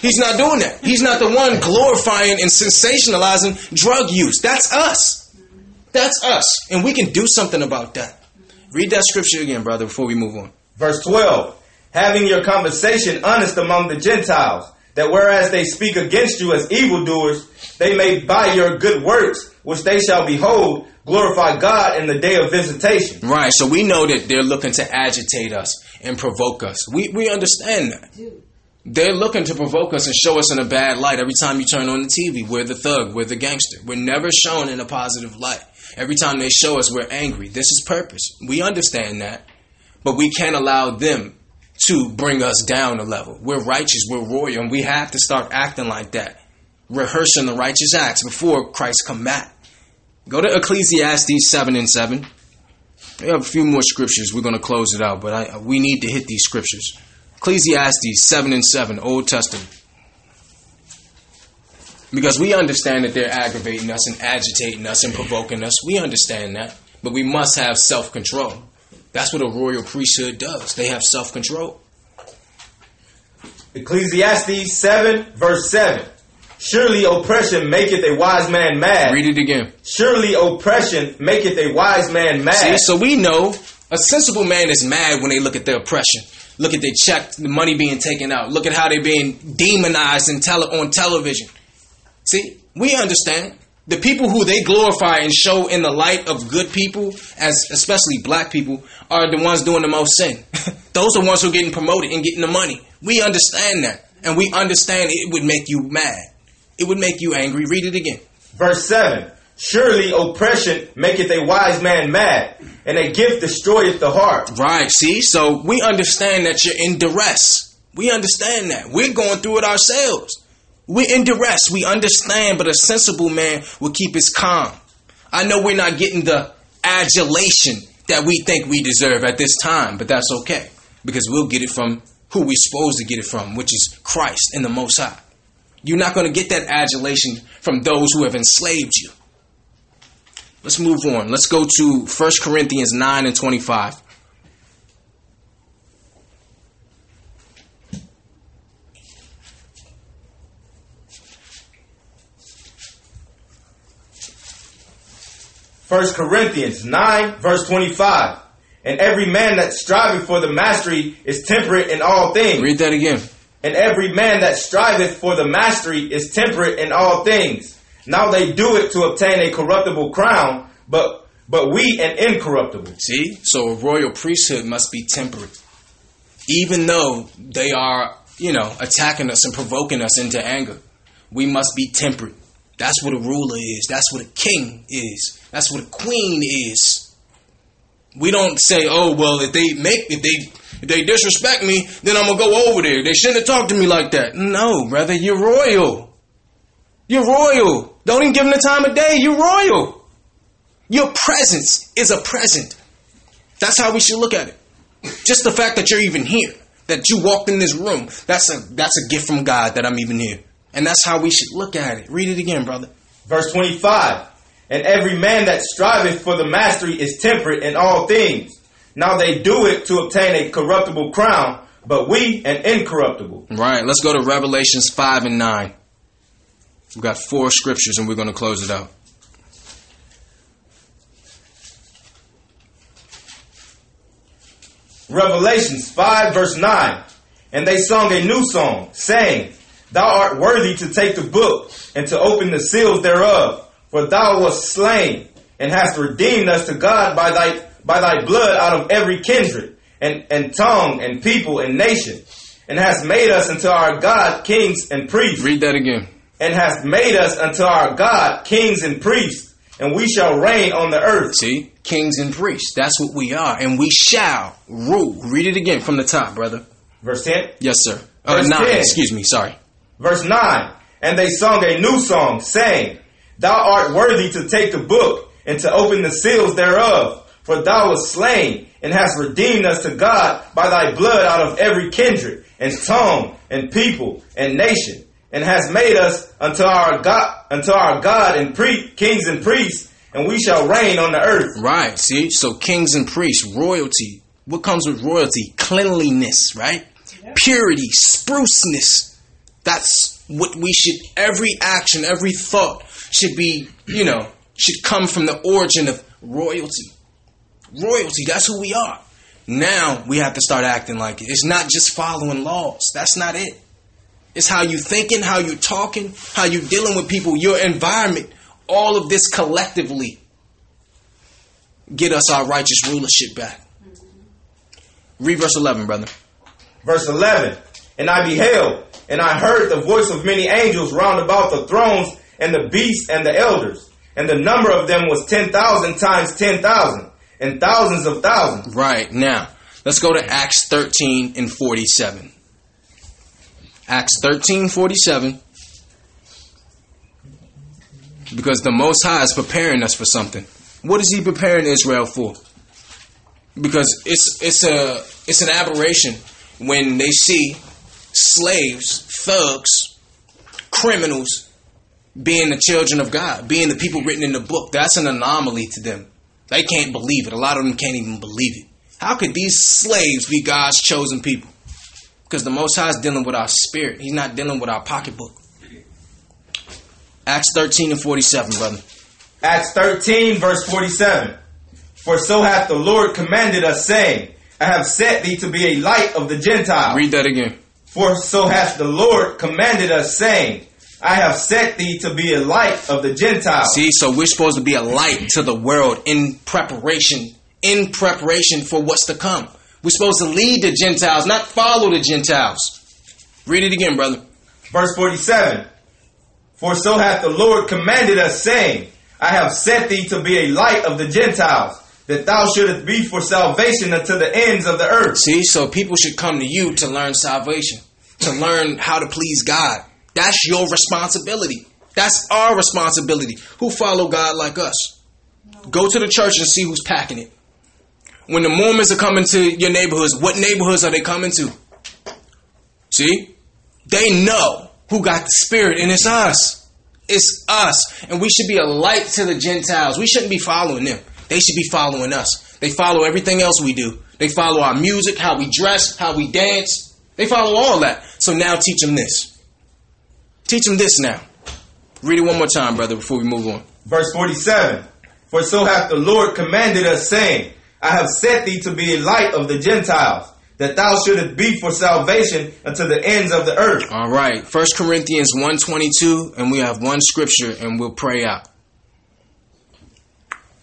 He's not doing that. He's not the one glorifying and sensationalizing drug use. That's us. That's us. And we can do something about that. Read that scripture again, brother, before we move on. Verse 12 Having your conversation honest among the Gentiles, that whereas they speak against you as evildoers, they may by your good works, which they shall behold, glorify God in the day of visitation. Right. So we know that they're looking to agitate us and provoke us. We, we understand that. They're looking to provoke us and show us in a bad light every time you turn on the TV. We're the thug, we're the gangster. We're never shown in a positive light. Every time they show us, we're angry. This is purpose. We understand that, but we can't allow them to bring us down a level. We're righteous, we're royal, and we have to start acting like that. Rehearsing the righteous acts before Christ come back. Go to Ecclesiastes 7 and 7. We have a few more scriptures. We're going to close it out, but I, we need to hit these scriptures. Ecclesiastes 7 and 7, Old Testament. Because we understand that they're aggravating us and agitating us and provoking us. We understand that. But we must have self control. That's what a royal priesthood does. They have self control. Ecclesiastes 7, verse 7. Surely oppression maketh a wise man mad. Read it again. Surely oppression maketh a wise man mad. See, so we know a sensible man is mad when they look at their oppression. Look at the check, the money being taken out. Look at how they're being demonized in tele- on television. See, we understand. The people who they glorify and show in the light of good people, as especially black people, are the ones doing the most sin. Those are the ones who are getting promoted and getting the money. We understand that. And we understand it would make you mad. It would make you angry. Read it again. Verse 7 Surely oppression maketh a wise man mad, and a gift destroyeth the heart. Right, see? So we understand that you're in duress. We understand that. We're going through it ourselves. We're in duress. We understand, but a sensible man will keep his calm. I know we're not getting the adulation that we think we deserve at this time, but that's okay because we'll get it from who we're supposed to get it from, which is Christ and the Most High. You're not going to get that adulation from those who have enslaved you. Let's move on. Let's go to 1 Corinthians 9 and 25. 1 Corinthians 9, verse 25. And every man that striveth for the mastery is temperate in all things. Read that again. And every man that striveth for the mastery is temperate in all things. Now they do it to obtain a corruptible crown, but but we an incorruptible. See? So a royal priesthood must be temperate. Even though they are, you know, attacking us and provoking us into anger, we must be temperate. That's what a ruler is. That's what a king is. That's what a queen is. We don't say, "Oh, well, if they make if they if they disrespect me, then I'm gonna go over there. They shouldn't have talked to me like that." No, brother, you're royal. You're royal. Don't even give him the time of day. You're royal. Your presence is a present. That's how we should look at it. Just the fact that you're even here, that you walked in this room, that's a that's a gift from God that I'm even here. And that's how we should look at it. Read it again, brother. Verse 25. And every man that striveth for the mastery is temperate in all things. Now they do it to obtain a corruptible crown, but we an incorruptible. Right. Let's go to Revelations 5 and 9. We've got four scriptures and we're going to close it out. Revelations 5 verse 9. And they sung a new song, saying, Thou art worthy to take the book and to open the seals thereof, for thou wast slain and hast redeemed us to God by thy by thy blood out of every kindred and, and tongue and people and nation, and hast made us unto our God kings and priests, Read that again. And hast made us unto our God kings and priests, and we shall reign on the earth. See? Kings and priests. That's what we are. And we shall rule. Read it again from the top, brother. Verse 10. Yes, sir. Uh, Verse 9. 10. Excuse me. Sorry. Verse 9 And they sung a new song, saying, Thou art worthy to take the book and to open the seals thereof, for thou wast slain and hast redeemed us to God by thy blood out of every kindred and tongue and people and nation, and has made us unto our God, unto our God and pre- kings and priests, and we shall reign on the earth. Right. See? So kings and priests, royalty. What comes with royalty? Cleanliness, right? Purity, spruceness. That's what we should, every action, every thought should be, you know, should come from the origin of royalty. Royalty, that's who we are. Now we have to start acting like it. It's not just following laws. That's not it. It's how you thinking, how you talking, how you dealing with people, your environment. All of this collectively get us our righteous rulership back. Read verse 11, brother. Verse 11 And I beheld, and I heard the voice of many angels round about the thrones, and the beasts, and the elders. And the number of them was 10,000 times 10,000, and thousands of thousands. Right, now, let's go to Acts 13 and 47. Acts 13, 47. Because the Most High is preparing us for something. What is He preparing Israel for? Because it's it's a it's an aberration when they see slaves, thugs, criminals being the children of God, being the people written in the book. That's an anomaly to them. They can't believe it. A lot of them can't even believe it. How could these slaves be God's chosen people? Because the Most High is dealing with our spirit. He's not dealing with our pocketbook. Acts 13 and 47, brother. Acts 13, verse 47. For so hath the Lord commanded us, saying, I have set thee to be a light of the Gentiles. Read that again. For so hath the Lord commanded us, saying, I have set thee to be a light of the Gentiles. See, so we're supposed to be a light to the world in preparation, in preparation for what's to come. We're supposed to lead the Gentiles, not follow the Gentiles. Read it again, brother. Verse 47 For so hath the Lord commanded us, saying, I have set thee to be a light of the Gentiles, that thou shouldest be for salvation unto the ends of the earth. See, so people should come to you to learn salvation, to learn how to please God. That's your responsibility. That's our responsibility. Who follow God like us? Go to the church and see who's packing it. When the Mormons are coming to your neighborhoods, what neighborhoods are they coming to? See? They know who got the spirit, and it's us. It's us. And we should be a light to the Gentiles. We shouldn't be following them. They should be following us. They follow everything else we do. They follow our music, how we dress, how we dance. They follow all that. So now teach them this. Teach them this now. Read it one more time, brother, before we move on. Verse 47 For so hath the Lord commanded us, saying, I have set thee to be a light of the Gentiles, that thou shouldest be for salvation unto the ends of the earth. All right. First Corinthians 122, and we have one scripture and we'll pray out.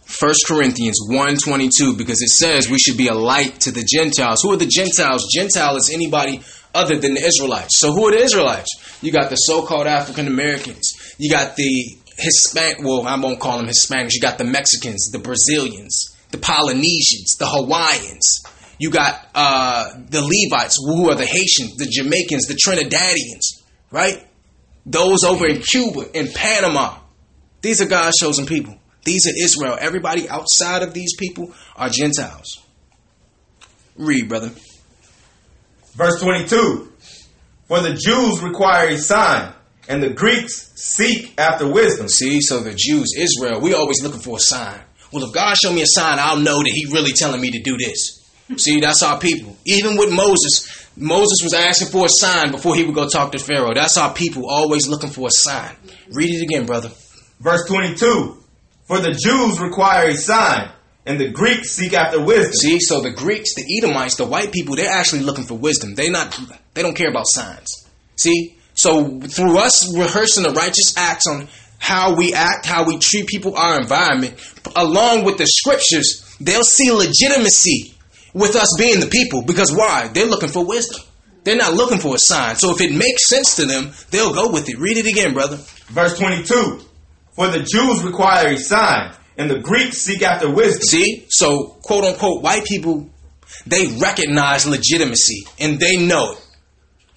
First Corinthians 122, because it says we should be a light to the Gentiles. Who are the Gentiles? Gentile is anybody other than the Israelites. So who are the Israelites? You got the so-called African Americans. You got the Hispanic, well, I won't call them Hispanics. You got the Mexicans, the Brazilians, the Polynesians, the Hawaiians. You got uh, the Levites, who are the Haitians, the Jamaicans, the Trinidadians, right? Those over in Cuba, in Panama. These are God's chosen people. These are Israel. Everybody outside of these people are Gentiles. Read, brother. Verse 22 For the Jews require a sign, and the Greeks seek after wisdom. See, so the Jews, Israel, we always looking for a sign. Well, if God show me a sign, I'll know that He really telling me to do this. See, that's our people. Even with Moses, Moses was asking for a sign before he would go talk to Pharaoh. That's our people, always looking for a sign. Read it again, brother. Verse 22 For the Jews require a sign, and the Greeks seek after wisdom. See, so the Greeks, the Edomites, the white people, they're actually looking for wisdom. They not they don't care about signs. See? So through us rehearsing the righteous acts on how we act, how we treat people, our environment, along with the scriptures, they'll see legitimacy with us being the people. Because why? They're looking for wisdom. They're not looking for a sign. So if it makes sense to them, they'll go with it. Read it again, brother. Verse 22 For the Jews require a sign, and the Greeks seek after wisdom. See? So, quote unquote, white people, they recognize legitimacy and they know it.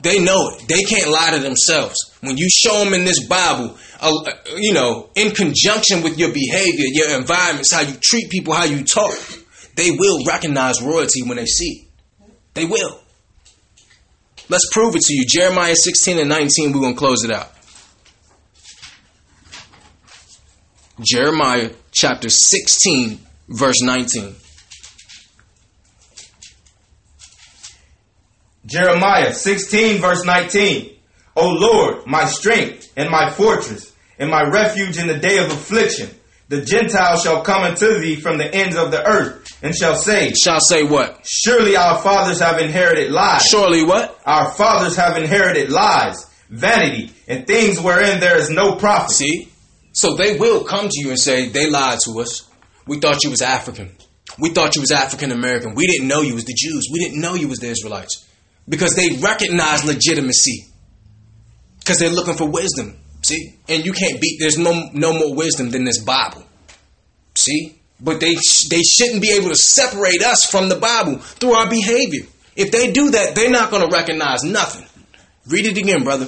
They know it. They can't lie to themselves. When you show them in this Bible, uh, you know, in conjunction with your behavior, your environments, how you treat people, how you talk, they will recognize royalty when they see it. They will. Let's prove it to you. Jeremiah 16 and 19, we're going to close it out. Jeremiah chapter 16, verse 19. Jeremiah 16, verse 19. O Lord, my strength and my fortress, and my refuge in the day of affliction. The Gentiles shall come unto thee from the ends of the earth, and shall say, Shall say what? Surely our fathers have inherited lies. Surely what? Our fathers have inherited lies, vanity, and things wherein there is no profit. See? So they will come to you and say, They lied to us. We thought you was African. We thought you was African American. We didn't know you was the Jews. We didn't know you was the Israelites. Because they recognize legitimacy. Because they're looking for wisdom. See? And you can't beat there's no no more wisdom than this Bible. See? But they they shouldn't be able to separate us from the Bible through our behavior. If they do that, they're not going to recognize nothing. Read it again, brother.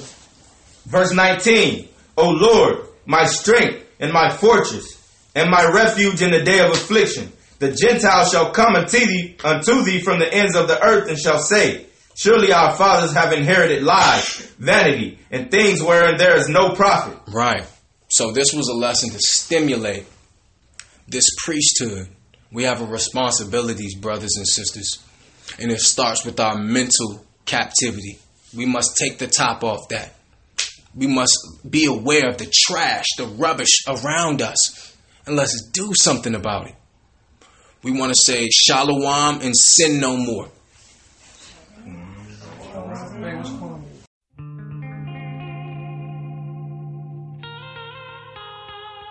Verse 19. O Lord, my strength and my fortress, and my refuge in the day of affliction. The Gentiles shall come unto thee, unto thee from the ends of the earth and shall say, Surely our fathers have inherited lies, vanity, and things wherein there is no profit. Right. So this was a lesson to stimulate this priesthood. We have a responsibilities, brothers and sisters. And it starts with our mental captivity. We must take the top off that. We must be aware of the trash, the rubbish around us, and let's do something about it. We want to say shalom and sin no more.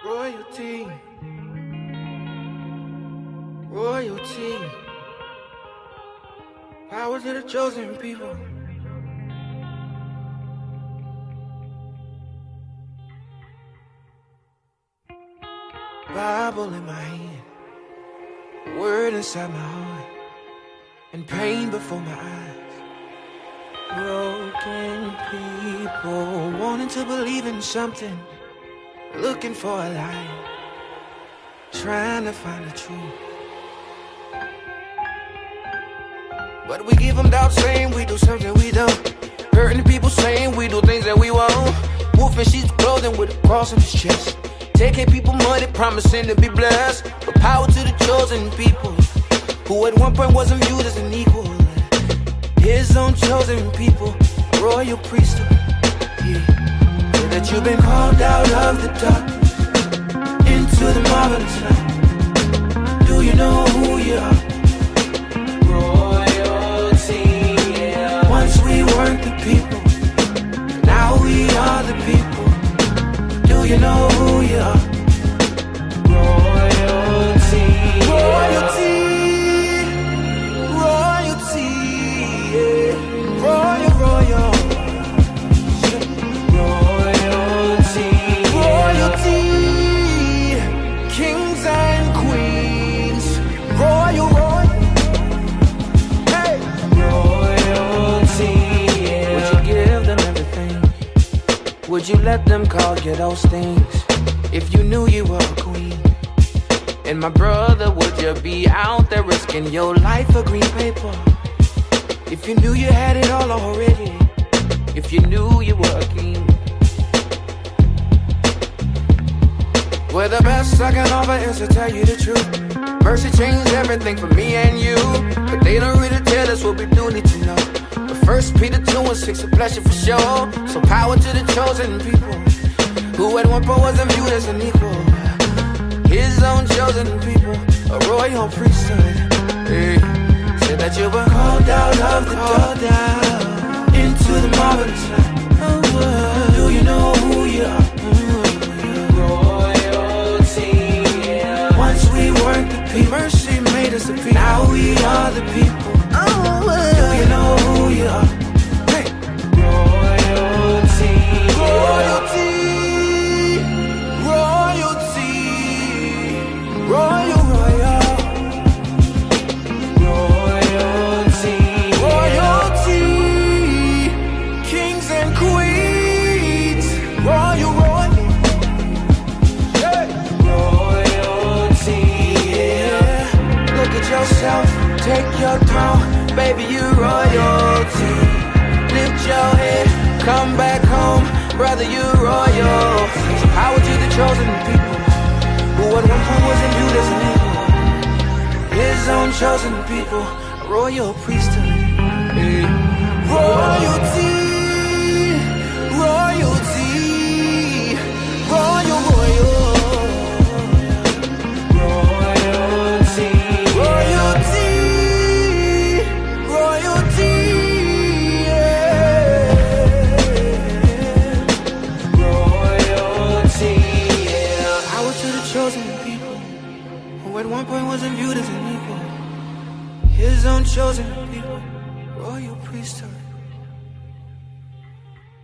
Royalty. Royalty. Power to the chosen people. Bible in my hand, word inside my heart, and pain before my eyes. Broken people wanting to believe in something, looking for a light, trying to find the truth. But we give them doubt, saying we do something we don't. Hurting people saying we do things that we won't. Wolf in sheep's clothing with a cross on his chest. Taking people money, promising to be blessed. But power to the chosen people, who at one point wasn't viewed as an equal. His own chosen people, royal priesthood. Yeah. And that you've been called out of the dark into the marvelous light. Do you know who you are? Royalty. Yeah. Once we weren't the people, now we are the people. Do you know who you are? Would you let them call you those things if you knew you were a queen? And my brother, would you be out there risking your life for green paper? If you knew you had it all already, if you knew you were a king. Well, the best I can offer is to tell you the truth. Mercy changed everything for me and you. But they don't really tell us what we do need to know. First Peter 2 and 6 a pleasure for sure. So power to the chosen people. Who at one point wasn't viewed as an equal. His own chosen people, a royal priesthood. Hey. Said that you were called out of the dark into the marvelous light. Do you know who you are? Once we weren't the people, mercy made us the people. Now we are the people. Do Royalty. Royalty. Royalty. Royal, royal. Royalty. Royalty. Kings and queens. Royal, royal. Royalty. Look at yourself. Take your throne. Baby, you royalty. Lift your head. Come back home. Brother, you royal. So power to the chosen people. Who at one point wasn't viewed as an equal. His own chosen people. Royal priesthood. Royalty. Royalty. His own chosen.